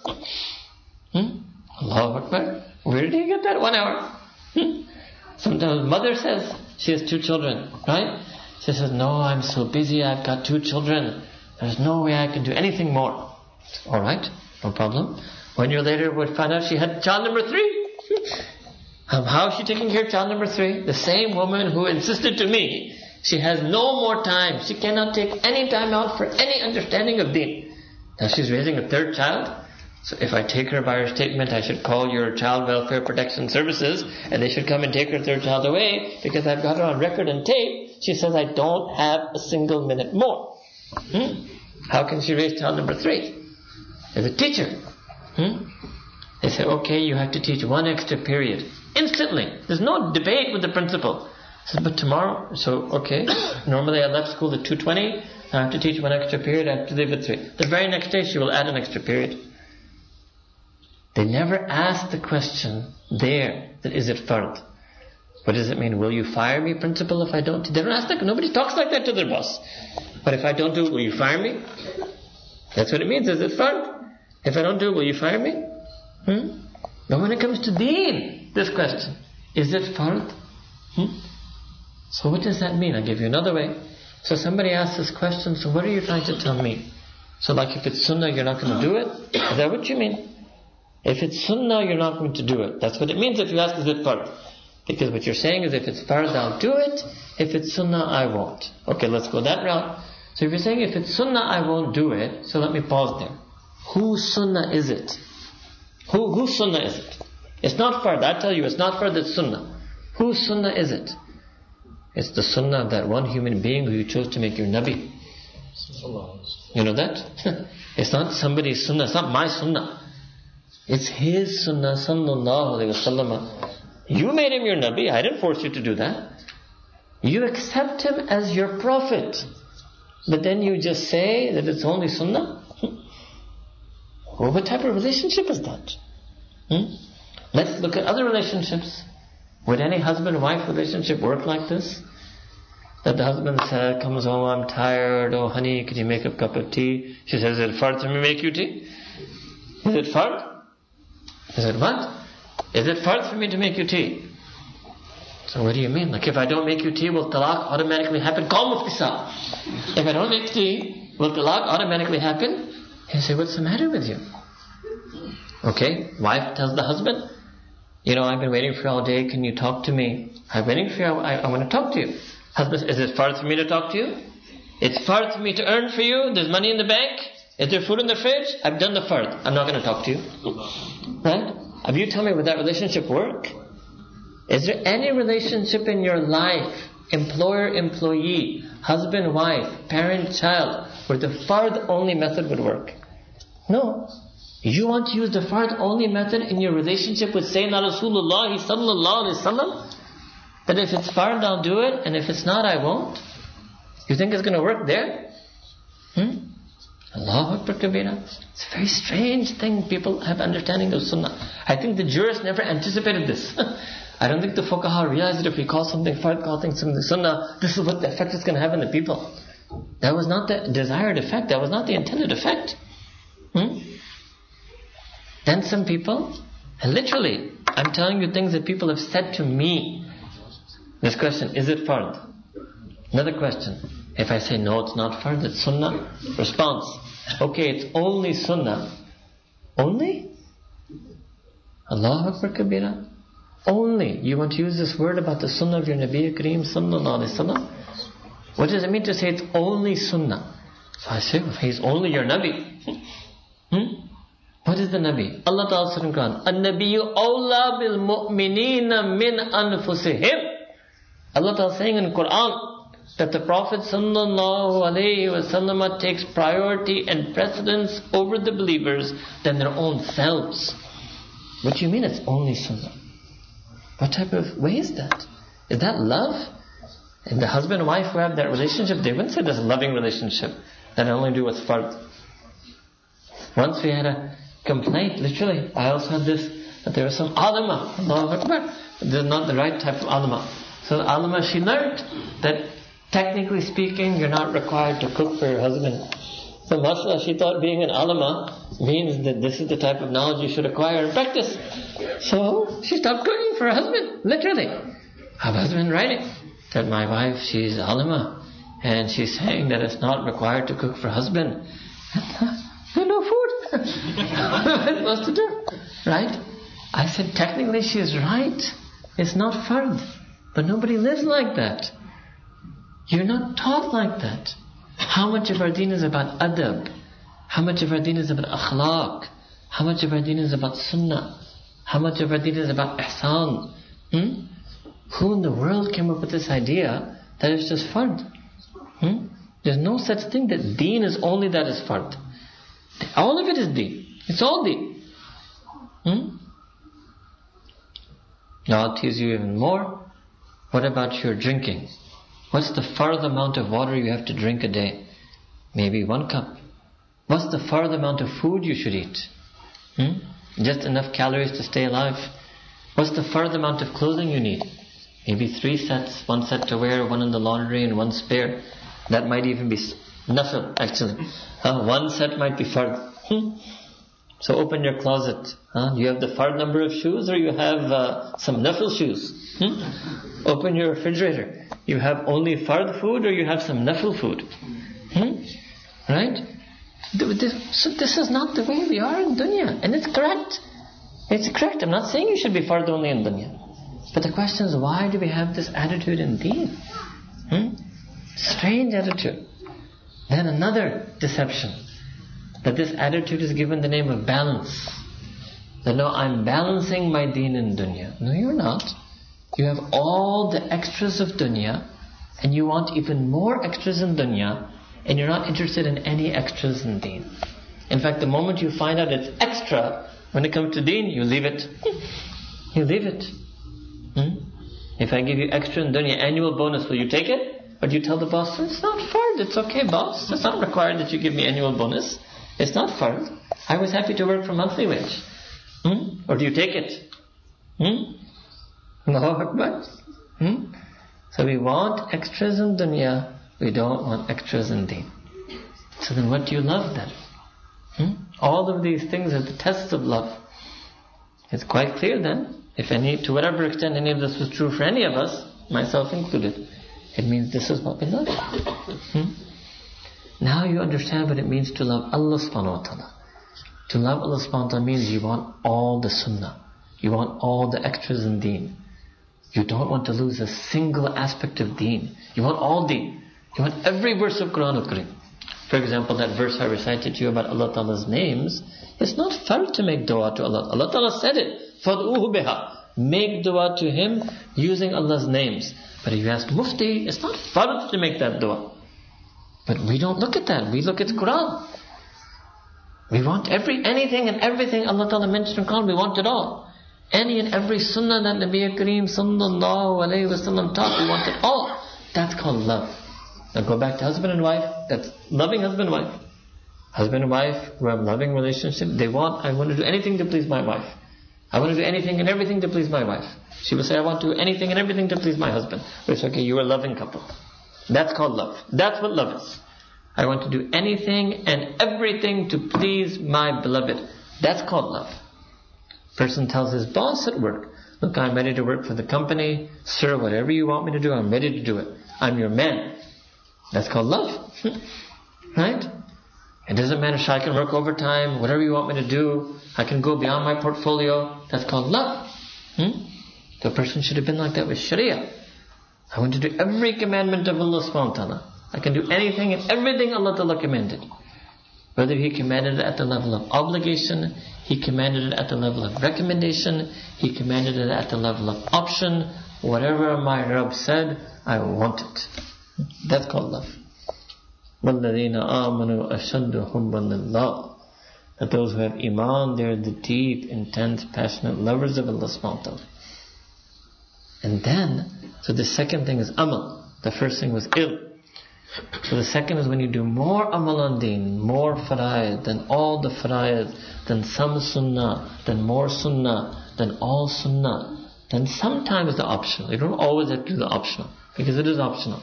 [SPEAKER 1] Hmm? Allahu Akbar. Where did he get that one hour? Hmm? Sometimes mother says, she has two children, right? She says, no, I'm so busy, I've got two children. There's no way I can do anything more. Alright, no problem. One year later, we find out she had child number three. um, how is she taking care of child number three? The same woman who insisted to me, she has no more time. She cannot take any time out for any understanding of deen. Now she's raising a third child. So if I take her by her statement, I should call your child welfare protection services and they should come and take her third child away because I've got her on record and tape. She says I don't have a single minute more. Hmm? How can she raise child number three? As a teacher. Hmm? They say, okay, you have to teach one extra period. Instantly. There's no debate with the principal. But tomorrow, so okay. Normally I left school at 2.20. I have to teach one extra period. I have to leave at 3. The very next day she will add an extra period. They never ask the question there that is it fard? What does it mean? Will you fire me, principal, if I don't? They don't ask that. Nobody talks like that to their boss. But if I don't do it, will you fire me? That's what it means. Is it fard? If I don't do it, will you fire me? Hmm? But when it comes to deen, this question, is it fard? Hmm? So what does that mean? I'll give you another way. So somebody asks this question, so what are you trying to tell me? So like if it's sunnah, you're not going to do it? Is that what you mean? If it's sunnah, you're not going to do it. That's what it means if you ask, is it fard? Because what you're saying is if it's fard, I'll do it. If it's sunnah, I won't. Okay, let's go that route. So if you're saying if it's sunnah, I won't do it, so let me pause there. Whose sunnah is it? Who, whose sunnah is it? It's not fard. I tell you, it's not fard, it's sunnah. Whose sunnah is it? It's the sunnah of that one human being who you chose to make your nabi. You know that? it's not somebody's sunnah, it's not my sunnah. It's his sunnah, sallallahu alayhi wasallam. You made him your nabi, I didn't force you to do that. You accept him as your prophet. But then you just say that it's only sunnah? well, what type of relationship is that? Hmm? Let's look at other relationships. Would any husband-wife relationship work like this? That the husband says, comes home, I'm tired, oh honey, could you make a cup of tea? She says, is it fard to me make you tea? Is it fard? He said, what? Is it fard for me to make you tea? So what do you mean? Like if I don't make you tea, will talaq automatically happen? Call If I don't make tea, will talaq automatically happen? He say, what's the matter with you? Okay, wife tells the husband, you know, I've been waiting for you all day, can you talk to me? I'm waiting for you, I, I want to talk to you. Husband, is it fard for me to talk to you? It's fard for me to earn for you, there's money in the bank, is there food in the fridge? I've done the fard. I'm not going to talk to you. Right? Have you tell me, would that relationship work? Is there any relationship in your life, employer-employee, husband-wife, parent-child, where the fard only method would work? No. You want to use the fard only method in your relationship with Sayyidina Rasulullah sallallahu alaihi wasallam? That if it's fard, I'll do it, and if it's not, I won't? You think it's going to work there? Hmm? Allahu Akbar Kabira. It's a very strange thing people have understanding of Sunnah. I think the jurists never anticipated this. I don't think the fuqaha realized that if we call something fard, call things something sunnah, this is what the effect is going to have on the people. That was not the desired effect. That was not the intended effect. Hmm? Then some people, literally, I'm telling you things that people have said to me. This question, is it fard? Another question. If I say no, it's not fard, it's sunnah. Response. Okay, it's only sunnah. Only? Allahu Akbar Kabira. Only. You want to use this word about the sunnah of your Nabi Kareem sallallahu alayhi? What does it mean to say it's only sunnah? So I say, well, he's only your Nabi. hmm? What is the Nabi? Allah Ta'ala said in Quran, An-Nabiyyu awla bil mu'minina min anfusihim. Allah Ta'ala saying in Quran that the Prophet wasallam takes priority and precedence over the believers than their own selves. What do you mean it's only sunnah? What type of way is that? Is that love? And the husband and wife who have that relationship, they wouldn't say this loving relationship that I only do what's fard. Once we had a complaint, literally, I also had this, that there was some alama, Allahu Akbar. This is not the right type of alama. So alama, she learned that technically speaking, you're not required to cook for your husband. So mashallah, she thought being an alama means that this is the type of knowledge you should acquire and practice. So she stopped cooking for her husband, literally. Her husband writing that my wife, she's alama, and she's saying that it's not required to cook for husband. no food. what am I to do? Right? I said, technically she is right. It's not fard. But nobody lives like that. You're not taught like that. How much of our deen is about adab? How much of our deen is about akhlaq? How much of our deen is about sunnah? How much of our deen is about ihsan? Hmm? Who in the world came up with this idea that it's just fard? Hmm? There's no such thing that deen is only that is fard. All of it is deen. It's all deen. Hmm? Now I'll tease you even more. What about your drinking? What's the fard amount of water you have to drink a day? Maybe one cup. What's the fard amount of food you should eat? Hmm? Just enough calories to stay alive. What's the fard amount of clothing you need? Maybe three sets, one set to wear, one in the laundry, and one spare. That might even be nafil, actually. Uh, one set might be fard. Hmm? So open your closet. Huh? You have the fard number of shoes, or you have uh, some nafil shoes. Hmm? Open your refrigerator. You have only fard food, or you have some nafil food. Hmm? Right? So this is not the way we are in dunya, and it's correct. It's correct. I'm not saying you should be fard only in dunya. But the question is, why do we have this attitude in deen? Hmm? Strange attitude. Then another deception. That this attitude is given the name of balance. That no, I'm balancing my deen in dunya. No, you're not. You have all the extras of dunya, and you want even more extras in dunya, and you're not interested in any extras in deen. In fact, the moment you find out it's extra, when it comes to deen, you leave it. you leave it. Hmm? If I give you extra in dunya, annual bonus, will you take it? Do you tell the boss, it's not fard, it's okay boss, it's not required that you give me annual bonus. It's not fard. I was happy to work for monthly wage. Hmm? Or do you take it? Hmm? Akbar. Hmm? So we want extras in dunya, we don't want extras in deen. So then what do you love then? Hmm? All of these things are the tests of love. It's quite clear then, if any, to whatever extent any of this was true for any of us, myself included, it means this is what we love. Hmm? Now you understand what it means to love Allah subhanahu wa ta'ala. To love Allah subhanahu wa ta'ala means you want all the sunnah. You want all the extras in deen. You don't want to lose a single aspect of deen. You want all deen. You want every verse of Quran of Kareem. For example, that verse I recited to you about Allah Ta'ala's names, it's not fard to make dua to Allah. Allah Ta'ala said it, فَدْعُوهُ بِهَا Make dua to Him using Allah's names. But if you ask Mufti, it's not fard to make that dua. But we don't look at that. We look at the Quran. We want every anything and everything Allah Ta'ala mentioned in Quran, we want it all. Any and every sunnah that Nabi Kareem sallallahu alayhi taught, we want it all. That's called love. Now go back to husband and wife. That's loving husband and wife. Husband and wife who have loving relationship, they want, I want to do anything to please my wife. I want to do anything and everything to please my wife. She will say, I want to do anything and everything to please my husband. It's okay, you're a loving couple. That's called love. That's what love is. I want to do anything and everything to please my beloved. That's called love. Person tells his boss at work, look, I'm ready to work for the company. Sir, whatever you want me to do, I'm ready to do it. I'm your man. That's called love. right? It doesn't matter I can work overtime, whatever you want me to do. I can go beyond my portfolio. That's called love. Hmm? The person should have been like that with Sharia. I want to do every commandment of Allah subhanahu wa ta'ala. I can do anything and everything Allah ta'ala commanded. Whether He commanded it at the level of obligation, He commanded it at the level of recommendation, He commanded it at the level of option, whatever my Rabb said, I want it. That's called love. وَالَّذِينَ آمَنُوا أَشَدُّ حُبًّا لِلَّهِ That those who have iman, they're the deep, intense, passionate lovers of Allah subhanahu wa ta'ala. And then, so the second thing is amal. The first thing was ilm. So the second is when you do more amal on deen, more fara'id, than all the fara'id, than some sunnah, than more sunnah, than all sunnah, then sometimes the optional. You don't always have to do the optional, because it is optional.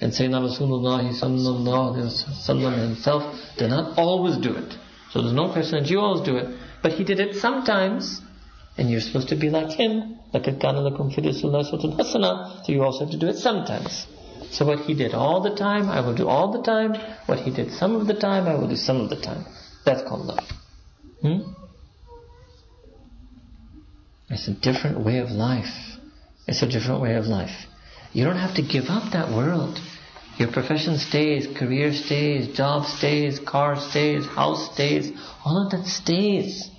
[SPEAKER 1] And Sayyidina Rasulullah sallallahu alayhi wa sallam himself did not always do it. So there's no question that you always do it. But he did it sometimes. And you're supposed to be like him. لَقَدْ كَانَ لَكُمْ فِي رَسُولِ اللَّهِ حَسَنَةً So you also have to do it sometimes. So what he did all the time, I will do all the time. What he did some of the time, I will do some of the time. That's called love. Hmm? It's a different way of life. It's a different way of life. You don't have to give up that world. Your profession stays, career stays, job stays, car stays, house stays, all of that stays.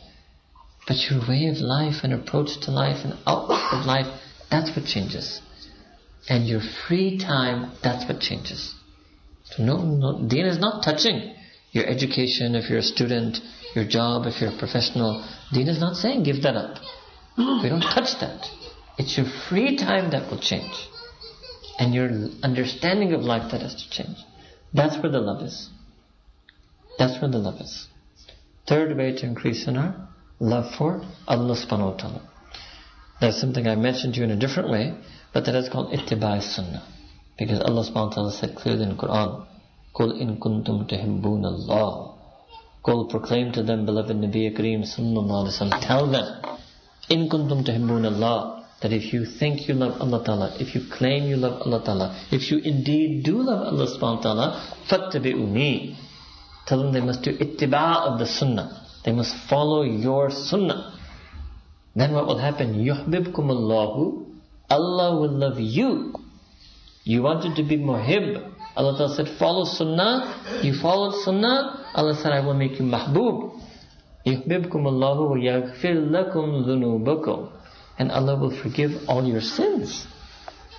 [SPEAKER 1] But your way of life and approach to life and outlook of life, that's what changes. And your free time, that's what changes. So no, no, Deen is not touching your education if you're a student, your job if you're a professional. Deen is not saying give that up. We don't touch that. It's your free time that will change. And your understanding of life that has to change. That's where the love is. That's where the love is. Third way to increase in our love for Allah subhanahu wa ta'ala. That's something I mentioned to you in a different way, but that is called ittiba sunnah. Because Allah subhanahu wa ta'ala said clearly in Quran, Qul in kuntum tuhibbun Allah. Qul proclaim to them, beloved Nabi Kareem sallallahu alayhi wa tell them, in kuntum tuhibbun Allah, that if you think you love Allah Ta'ala, if you claim you love Allah Ta'ala, if you indeed do love Allah subhanahu wa ta'ala, fattabi'uni. Tell them they must do ittiba of the sunnah. They must follow your sunnah. Then what will happen? Yuhbibkum Allahu. Allah will love you. You wanted to be muhib. Allah Ta'ala said, follow sunnah. You followed sunnah. Allah said, I will make you mahbub. يحببكم الله ويغفر لكم ذنوبكم and Allah will forgive all your sins.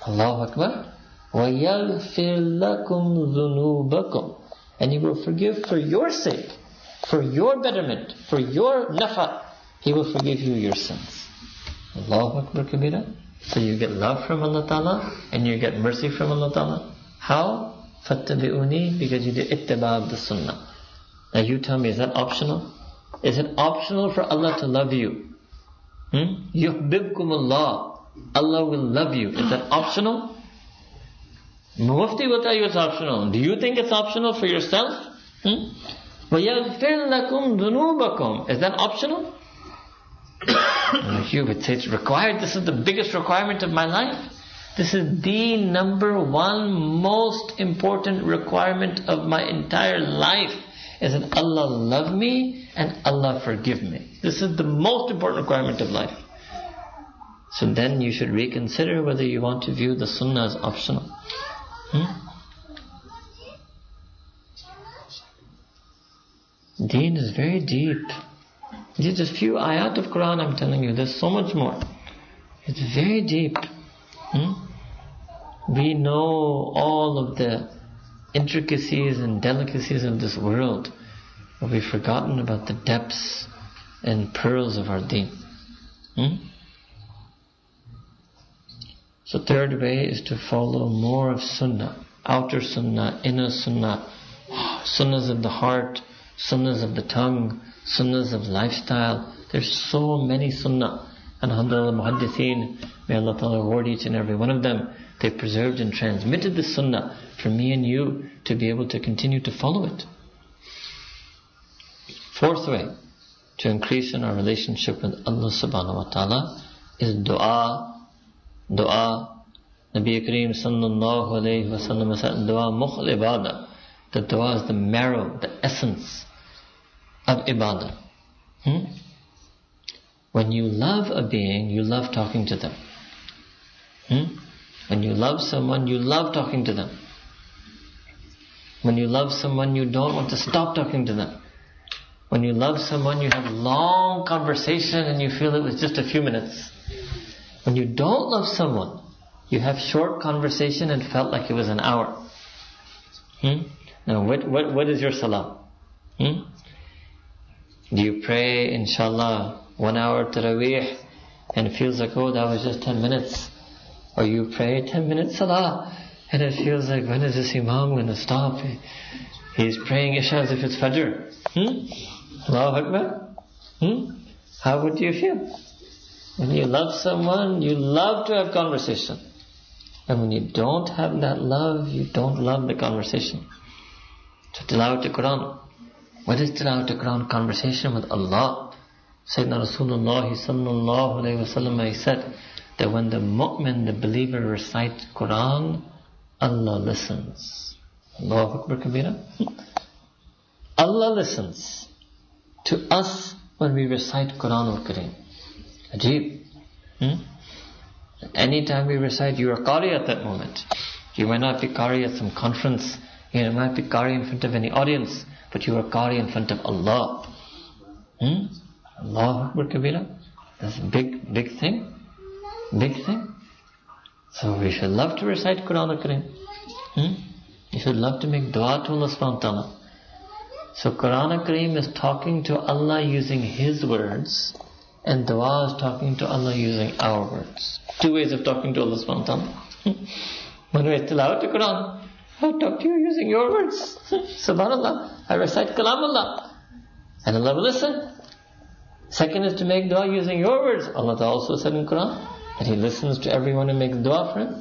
[SPEAKER 1] Allahu Akbar. وَيَغْفِرْ لَكُمْ ذُنُوبَكُمْ And He will forgive for your sake, for your betterment, for your nafa, He will forgive you your sins. Allahu Akbar Kabira. So you get love from Allah Ta'ala and you get mercy from Allah Ta'ala. How? Fattabi'uni because you did ittiba of the sunnah. Now you tell me, is that optional? Is it optional for Allah to love you? Hmm? Allah. Allah will love you. Is that optional? Mufti will tell you it's optional. Do you think it's optional for yourself? Hmm? وَيَغْفِرْ لَكُمْ ذُنُوبَكُمْ Is that optional? you would say it's required. This is the biggest requirement of my life. This is the number one most important requirement of my entire life. Is that Allah love me and Allah forgive me. This is the most important requirement of life. So then you should reconsider whether you want to view the sunnah as optional. Hmm? Deen is very deep. These are just few ayat of Quran I'm telling you. There's so much more. It's very deep. Hmm? We know all of the intricacies and delicacies of this world. But we've forgotten about the depths and pearls of our deen. Hmm? So third way is to follow more of sunnah, outer sunnah, inner sunnah, sunnahs of the heart, sunnahs of the tongue, sunnahs of lifestyle. There's so many sunnah. And alhamdulillah, muhaddithin, may Allah Ta'ala reward each and every one of them. They preserved and transmitted the sunnah for me and you to be able to continue to follow it. Fourth way to increase in our relationship with Allah subhanahu wa ta'ala is dua. Dua. Nabi Kareem sallallahu alayhi wa sallam said, dua mukhal ibadah. The dua is the marrow, the essence of ibadah. Hmm? When you love a being, you love talking to them. Hmm? When you love someone, you love talking to them. When you love someone, you don't want to stop talking to them. When you love someone, you have long conversation and you feel it was just a few minutes. When you don't love someone, you have short conversation and felt like it was an hour. Hmm? Now, what, what, what is your salah? Hmm? Do you pray, inshallah, one hour taraweeh and it feels like, oh, that was just ten minutes? Or you pray ten minutes salah And it feels like, when is this Imam going to stop? He's praying Isha as if it's Fajr. Hmm? Allahu Akbar. Hmm? How would you feel? When you love someone, you love to have conversation. And when you don't have that love, you don't love the conversation. So tilawat al-Quran. What is tilawat al-Quran? Conversation with Allah. Sayyidina Rasulullah sallallahu alayhi wa sallam, he said that when the mu'min, the believer recites Quran, Allah listens. Allahu Akbar Kabira. Allah listens to us when we recite Quran or Kareem. Ajib. Hmm? Anytime we recite, you are Qari at that moment. You might not be Qari at some conference, you might be Qari in front of any audience, but you are Qari in front of Allah. Hmm? Allah Akbar Kabira. That's a big, big thing. Big thing. So we should love to recite Quran al-Karim. Hmm? Should love to make dua to Allah subhanahu wa ta'ala. So Quran al-Karim is talking to Allah using His words and dua is talking to Allah using our words. Two ways of talking to Allah subhanahu wa ta'ala. One way is tilawat the Quran. I talk to you using your words. Subhanallah. I recite Kalam Allah. And Allah will listen. Second is to make dua using your words. Allah also said in Quran that He listens to everyone who makes dua for Him.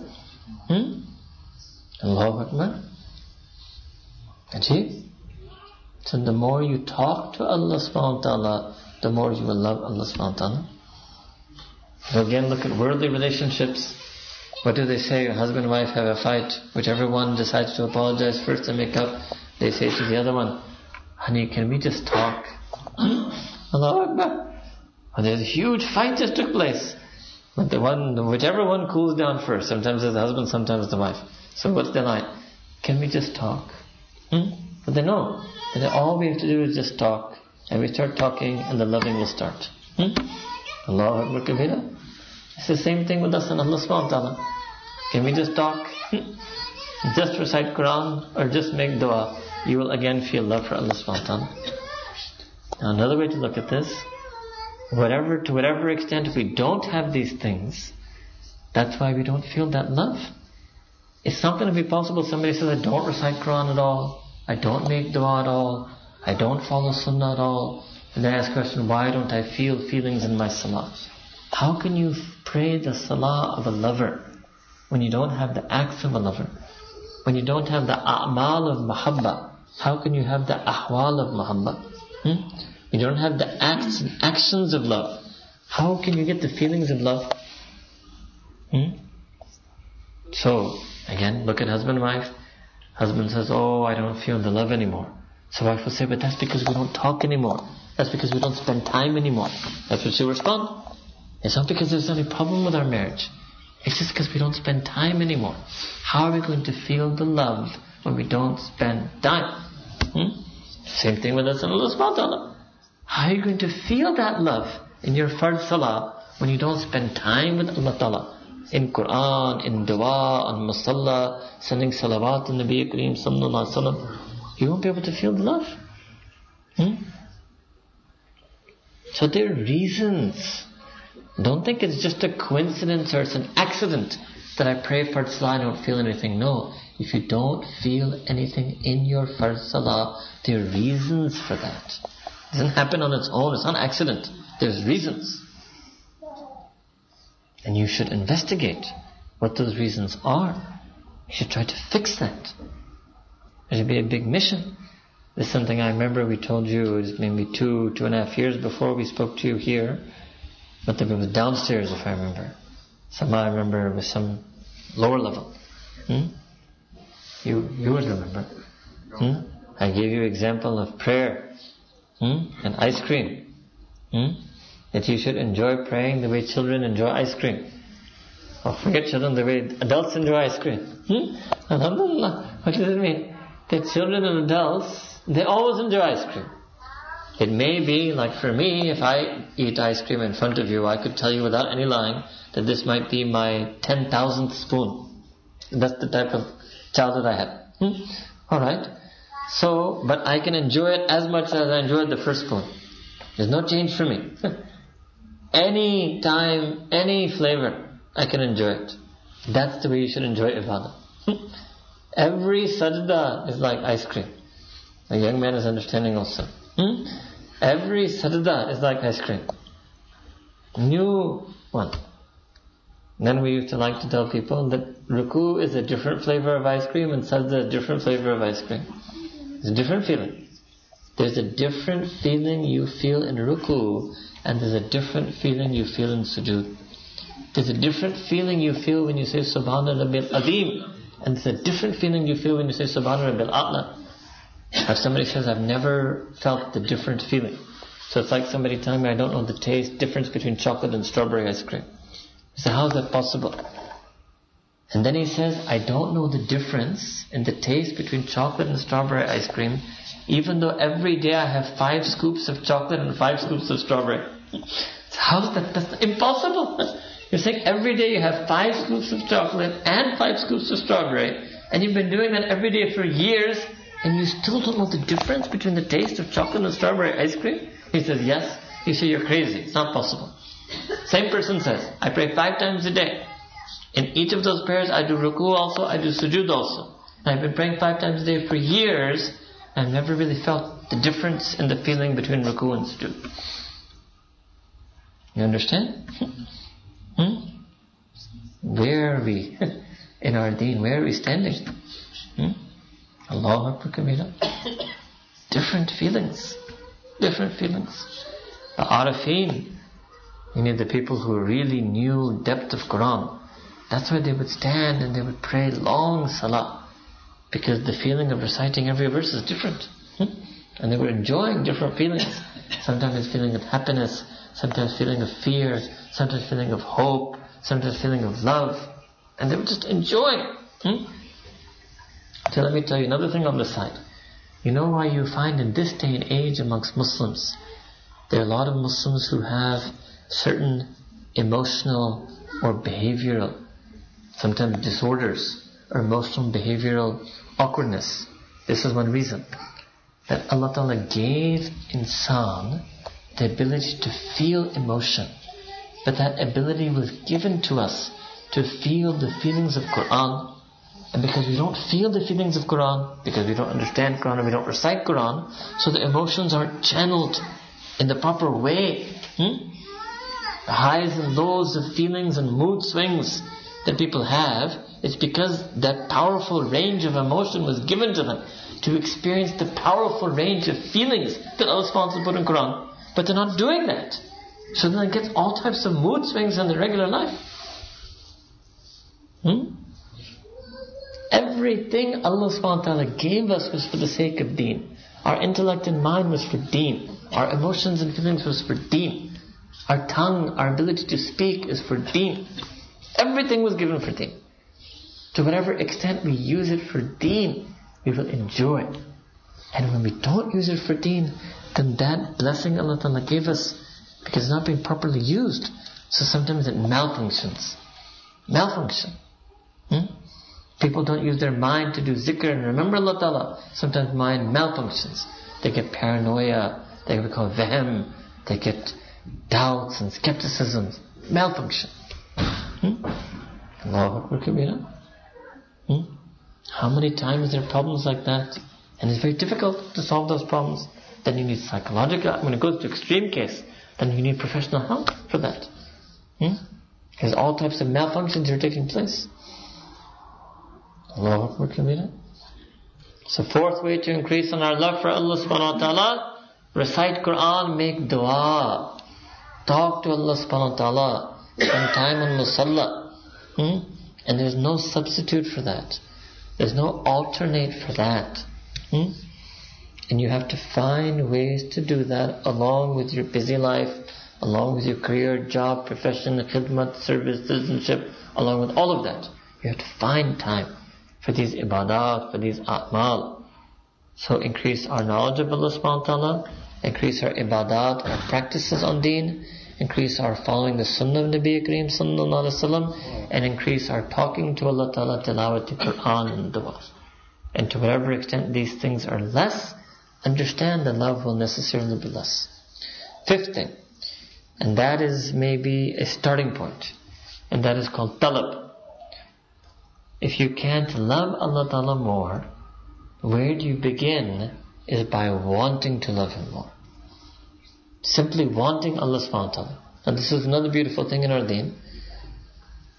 [SPEAKER 1] Hmm? Allahu Akbar. Ajib. So the more you talk to Allah subhanahu wa ta'ala, the more you will love Allah subhanahu wa ta'ala. So again, look at worldly relationships. What do they say? Husband and wife have a fight. Whichever one decides to apologize first and make up, they say to the other one, honey, can we just talk? Allah Akbar. And there's a huge fight just took place. But the one, whichever one cools down first, sometimes it's the husband, sometimes it's the wife. So what's the line? Can we just talk? Hmm? But they know that all we have to do is just talk. And we start talking and the loving will start. Hmm? Allah Akbar Kabira. It's the same thing with us and Allah subhanahu wa ta'ala. Can we just talk? Hmm? just recite Quran or just make dua. You will again feel love for Allah subhanahu. Now another way to look at this, whatever to whatever extent we don't have these things, that's why we don't feel that love. It's not going to be possible. Somebody says, I don't recite Quran at all. I don't make dua at all. I don't follow sunnah at all. And then ask the question, why don't I feel feelings in my salah? How can you pray the salah of a lover when you don't have the acts of a lover? When you don't have the a'mal of mahabba? How can you have the ahwal of mahabba? Hmm? You don't have the acts and actions of love. How can you get the feelings of love? Hmm? So, again, look at husband and wife. Husband says, oh, I don't feel the love anymore. So wife will say, but that's because we don't talk anymore. That's because we don't spend time anymore. That's what she'll respond. It's not because there's any problem with our marriage. It's just because we don't spend time anymore. How are we going to feel the love when we don't spend time? Hmm? Same thing with us in Allah subhanahu. How are you going to feel that love in your fard salah when you don't spend time with Allah ta'ala? In Quran, in dua, on musalla, sending salawat to Nabi Kareem sallallahu. You won't be able to feel the love. Hmm? So there are reasons. Don't think it's just a coincidence or it's an accident that I pray for salah and I don't feel anything. No. If you don't feel anything in your first salah, there are reasons for that. It doesn't happen on its own. It's not an accident. There's reasons. And you should investigate what those reasons are. You should try to fix that. It should be a big mission. This is something I remember we told you, was maybe two, two and a half years before we spoke to you here. But it was downstairs, if I remember. Somehow I remember it was some lower level. Hmm? You, you would remember. Hmm? I gave you example of prayer hmm? and ice cream. Hmm? That you should enjoy praying the way children enjoy ice cream. Or forget children the way adults enjoy ice cream. Hmm? Alhamdulillah. What does it mean? That children and adults, they always enjoy ice cream. It may be, like for me, if I eat ice cream in front of you, I could tell you without any lying that this might be my 10,000th spoon. That's the type of childhood I had. Hmm? Alright. So, but I can enjoy it as much as I enjoyed the first spoon. There's no change for me. any time, any flavor, I can enjoy it. That's the way you should enjoy ibadah. Every sajda is like ice cream. A young man is understanding also. Hmm? Every sajda is like ice cream. New one. Then we used to like to tell people that ruku is a different flavor of ice cream and sajda a different flavor of ice cream. It's a different feeling. There's a different feeling you feel in ruku and there's a different feeling you feel in sujood. There's a different feeling you feel when you say Subhanallah Rabbil Adim and there's a different feeling you feel when you say Subhanallah Rabbil A'la. If somebody says, I've never felt the different feeling. So it's like somebody telling me I don't know the taste difference between chocolate and strawberry ice cream. So how is that possible? And then he says, I don't know the difference in the taste between chocolate and strawberry ice cream, even though every day I have five scoops of chocolate and five scoops of strawberry. So how is that? That's impossible. You're saying every day you have five scoops of chocolate and five scoops of strawberry, and you've been doing that every day for years, and you still don't know the difference between the taste of chocolate and strawberry ice cream? He says, yes. You say, you're crazy. It's not possible. Same person says, I pray five times a day. In each of those prayers, I do ruku also, I do sujood also. And I've been praying five times a day for years, and I've never really felt the difference in the feeling between ruku and sujood. You understand? hmm? Where are we in our deen? Where are we standing? Hmm? Akbar. Different feelings. Different feelings. The Arafeen, you need the people who really knew depth of Quran. That's why they would stand and they would pray long salah. Because the feeling of reciting every verse is different. Hmm? And they were enjoying different feelings. Sometimes a feeling of happiness, sometimes feeling of fear, sometimes feeling of hope, sometimes feeling of love. And they were just enjoying. Hmm? So let me tell you another thing on the side. You know why you find in this day and age amongst Muslims, there are a lot of Muslims who have certain emotional or behavioral sometimes disorders or emotional behavioral awkwardness. This is one reason. That Allah Ta'ala gave insan the ability to feel emotion. But that ability was given to us to feel the feelings of Quran. And because we don't feel the feelings of Quran, because we don't understand Quran and we don't recite Quran, so the emotions aren't channeled in the proper way. Hmm? The highs and lows of feelings and mood swings that people have, it's because that powerful range of emotion was given to them to experience the powerful range of feelings that Allah subhanahu put in Quran. But they're not doing that. So then it gets all types of mood swings in their regular life. Hmm? Everything Allah ta'ala gave us was for the sake of deen. Our intellect and mind was for deen. Our emotions and feelings was for deen. Our tongue, our ability to speak is for deen. Everything was given for deen. To whatever extent we use it for deen, we will enjoy. It. And when we don't use it for deen, then that blessing Allah Ta'ala gave us, because it's not being properly used, so sometimes it malfunctions. Malfunction. Hmm? People don't use their mind to do zikr and remember Allah Ta'ala. Sometimes mind malfunctions. They get paranoia, they become vehem, they get doubts and skepticism. Malfunction. Hmm? Hmm? How many times there are problems like that? And it's very difficult to solve those problems. Then you need psychological, when it goes to extreme case, then you need professional help for that. Hmm? Because all types of malfunctions are taking place. Allahu Akbar. So fourth way to increase on our love for Allah subhanahu wa ta'ala, recite Quran, make dua. Talk to Allah subhanahu wa ta'ala. Spend time on musalla. Hmm? And there's no substitute for that. There's no alternate for that. Hmm? And you have to find ways to do that along with your busy life, along with your career, job, profession, khidmat, service, citizenship, along with all of that. You have to find time for these ibadat, for these a'mal. So increase our knowledge of Allah subhanahu wa ta'ala, increase our ibadat, our practices on deen, increase our following the sunnah of Nabi Kareem sallallahu alaihi wasallam, and increase our talking to Allah Ta'ala, tilawat to Quran and dua. And to whatever extent these things are less, understand that love will necessarily be less. Fifth thing, and that is maybe a starting point, and that is called talab. if you can't love Allah Ta'ala more, where do you begin is by wanting to love Him more. Simply wanting Allah subhanahu wa ta'ala. And this is another beautiful thing in our deen.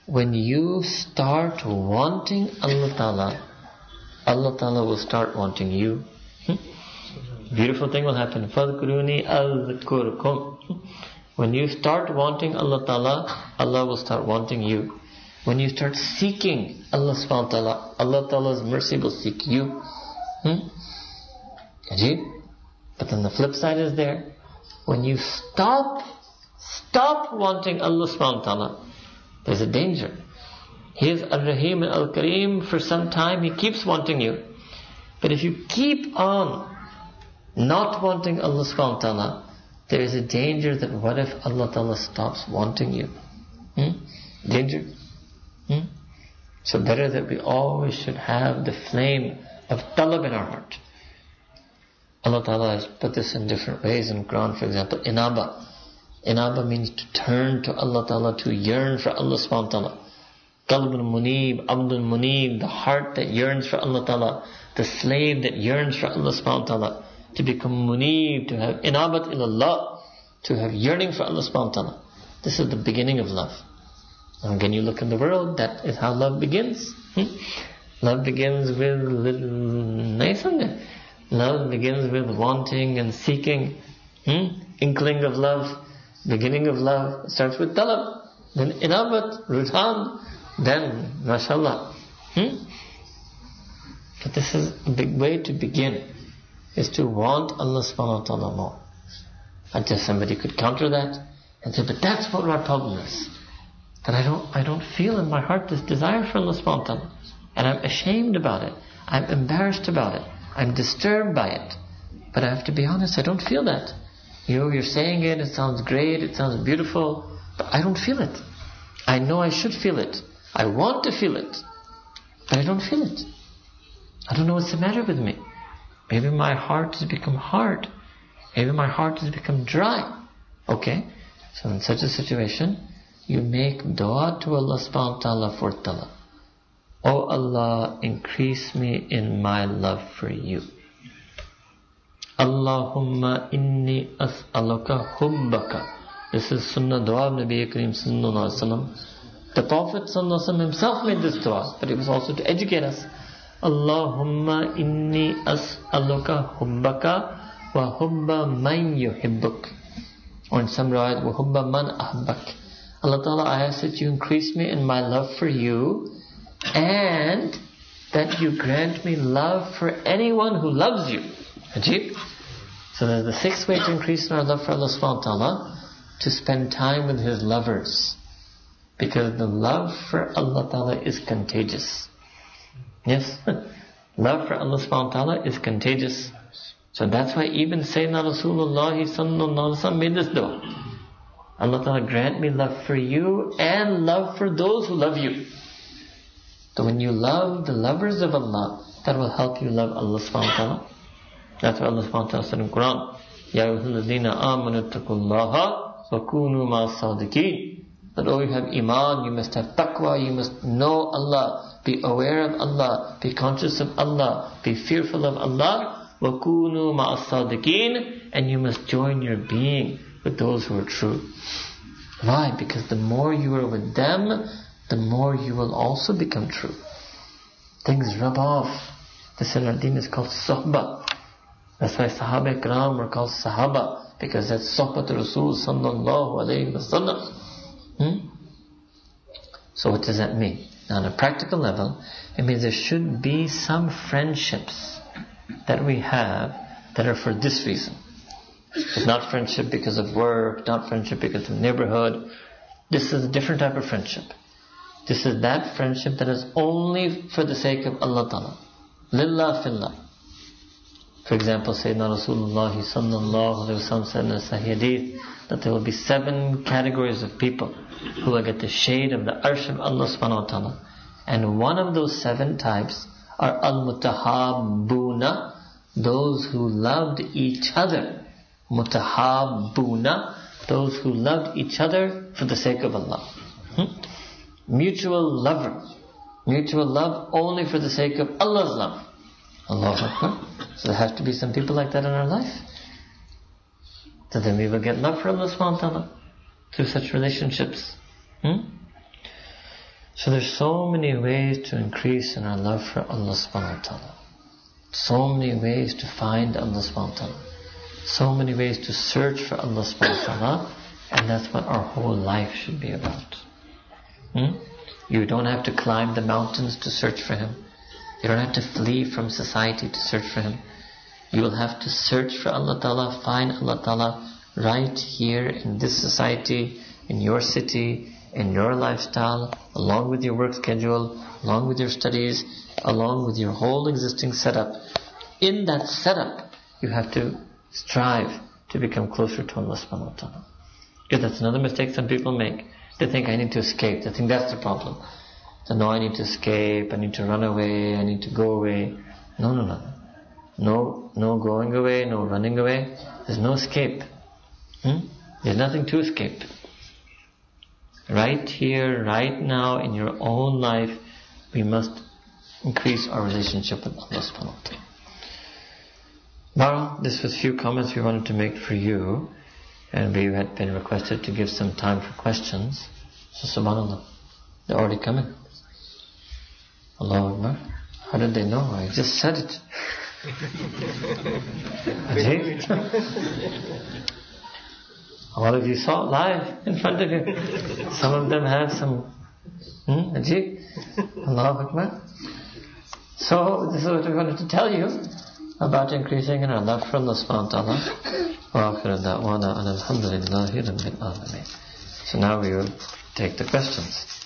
[SPEAKER 1] When you start wanting Allah Ta'ala, Allah Ta'ala will start wanting you. Hmm? Beautiful thing will happen. فَذْكُرُونِي أَذْكُرْكُمْ When you start wanting Allah Ta'ala, Allah will start wanting you. When you start seeking Allah subhanahu wa ta'ala, Allah Ta'ala's mercy will seek you. Hmm? But then the flip side is there. When you stop, stop wanting Allah subhanahu wa ta'ala, there's a danger. He is Ar-Rahim and Al-Kareem for some time, He keeps wanting you. But if you keep on not wanting Allah subhanahu wa ta'ala, there is a danger that what if Allah ta'ala stops wanting you? Hmm? Danger. Hmm? So better that we always should have the flame of talab in our heart. Allah Ta'ala has put this in different ways in Quran, for example, inaba. Inaba means to turn to Allah Ta'ala, to yearn for Allah subhanahu wa ta'ala. Munib, abdul munib, the heart that yearns for Allah Ta'ala, the slave that yearns for Allah subhanahu wa ta'ala, to become munib, to have inabat ilallah, to have yearning for Allah subhanahu wa ta'ala. This is the beginning of love. And when you look in the world, that is how love begins. Hmm? Love begins with little nice Love begins with wanting and seeking. Hmm? Inkling of love, beginning of love starts with talab, then inabat, rutan, then mashallah. Hmm? But this is a big way to begin, is to want Allah subhanahu wa ta'ala more. Until somebody could counter that and say, but that's what our problem is that I don't, I don't feel in my heart this desire for Allah subhanahu wa ta'ala. And I'm ashamed about it. I'm embarrassed about it. I'm disturbed by it. But I have to be honest, I don't feel that. You know, you're saying it, it sounds great, it sounds beautiful, but I don't feel it. I know I should feel it. I want to feel it, but I don't feel it. I don't know what's the matter with me. Maybe my heart has become hard. Maybe my heart has become dry. Okay? So in such a situation, you make dua to Allah subhanahu wa ta'ala for talab. Oh Allah, increase me in my love for you. Allahumma inni as'aluka hubbaka. This is sunnah dua of Nabi Kareem sallallahu alaihi wasallam. The Prophet sallallahu himself made this dua, but it was also to educate us. Allahumma inni as'aluka hubbaka wa hubba man yuhibbuk. Or in some riwayat, wa hubba man ahbak. Allah Ta'ala, I ask that you increase me in my love for you and that you grant me love for anyone who loves you. Ajib. So there's the sixth way to increase in our love for Allah subhanahu wa ta'ala, to spend time with His lovers. Because the love for Allah ta'ala is contagious. Yes? love for Allah subhanahu wa ta'ala is contagious. So that's why even Sayyidina Rasulullah sallallahu made this dua. Allah Ta'ala grant me love for you and love for those who love you. So when you love the lovers of Allah, that will help you love Allah subhanahu wa ta'ala. That's what Allah subhanahu wa ta'ala said in Quran. Ya ayyuhalladhina amanu taqullaha wa kunu sadiqeen. That oh you have iman, you must have taqwa, you must know Allah, be aware of Allah, be conscious of Allah, be fearful of Allah, wa kunu sadiqeen, and you must join your being with those who are true. Why? Because the more you are with them, the more you will also become true. Things rub off. This in is called sohbah. That's why Sahaba Ikram were called Sahaba, because that's Sohbat Rasul sallallahu alayhi wasallam. Hmm? So what does that mean? Now on a practical level, it means there should be some friendships that we have that are for this reason. It's not friendship because of work, not friendship because of neighborhood. This is a different type of friendship. This is that friendship that is only for the sake of Allah Ta'ala. Lillah fillah. For example, Sayyidina Rasulullah sallallahu alayhi wa said in a Sahih that there will be seven categories of people who will get the shade of the arsh of Allah subhanahu wa ta'ala. And one of those seven types are al-mutahabbuna, those who loved each other mutahabbuna, those who loved each other for the sake of Allah. Hmm? Mutual lover. Mutual love only for the sake of Allah's love. Akbar. So there have to be some people like that in our life. So then we will get love for Allah subhanahu wa ta'ala through such relationships. Hmm? So there's so many ways to increase in our love for Allah subhanahu wa ta'ala. So many ways to find Allah subhanahu wa ta'ala. So many ways to search for Allah subhanahu wa ta'ala. And that's what our whole life should be about. Hmm? You don't have to climb the mountains to search for Him. You don't have to flee from society to search for Him. You will have to search for Allah Ta'ala, find Allah Ta'ala right here in this society, in your city, in your lifestyle, along with your work schedule, along with your studies, along with your whole existing setup. In that setup, you have to strive to become closer to Allah subhanahu wa ta'ala. Because that's another mistake some people make. They think I need to escape. They think that's the problem. So no, I need to escape. I need to run away. I need to go away. No, no, no. No, no going away. No running away. There's no escape. Hmm? There's nothing to escape. Right here, right now, in your own life, we must increase our relationship with Allah subhanahu wa ta'ala. Now, this was few comments we wanted to make for you. And we had been requested to give some time for questions. So subhanAllah, they're already coming. Allah Akbar. How did they know? I just said it. A lot of you saw it live in front of you. Some of them have some hmm, Ajib. Allah Akbar. So this is what we wanted to tell you about increasing in our love for Allah subhanahu wa ta'ala. وآخر دعوانا أن الحمد لله رب العالمين. So now we will take the questions.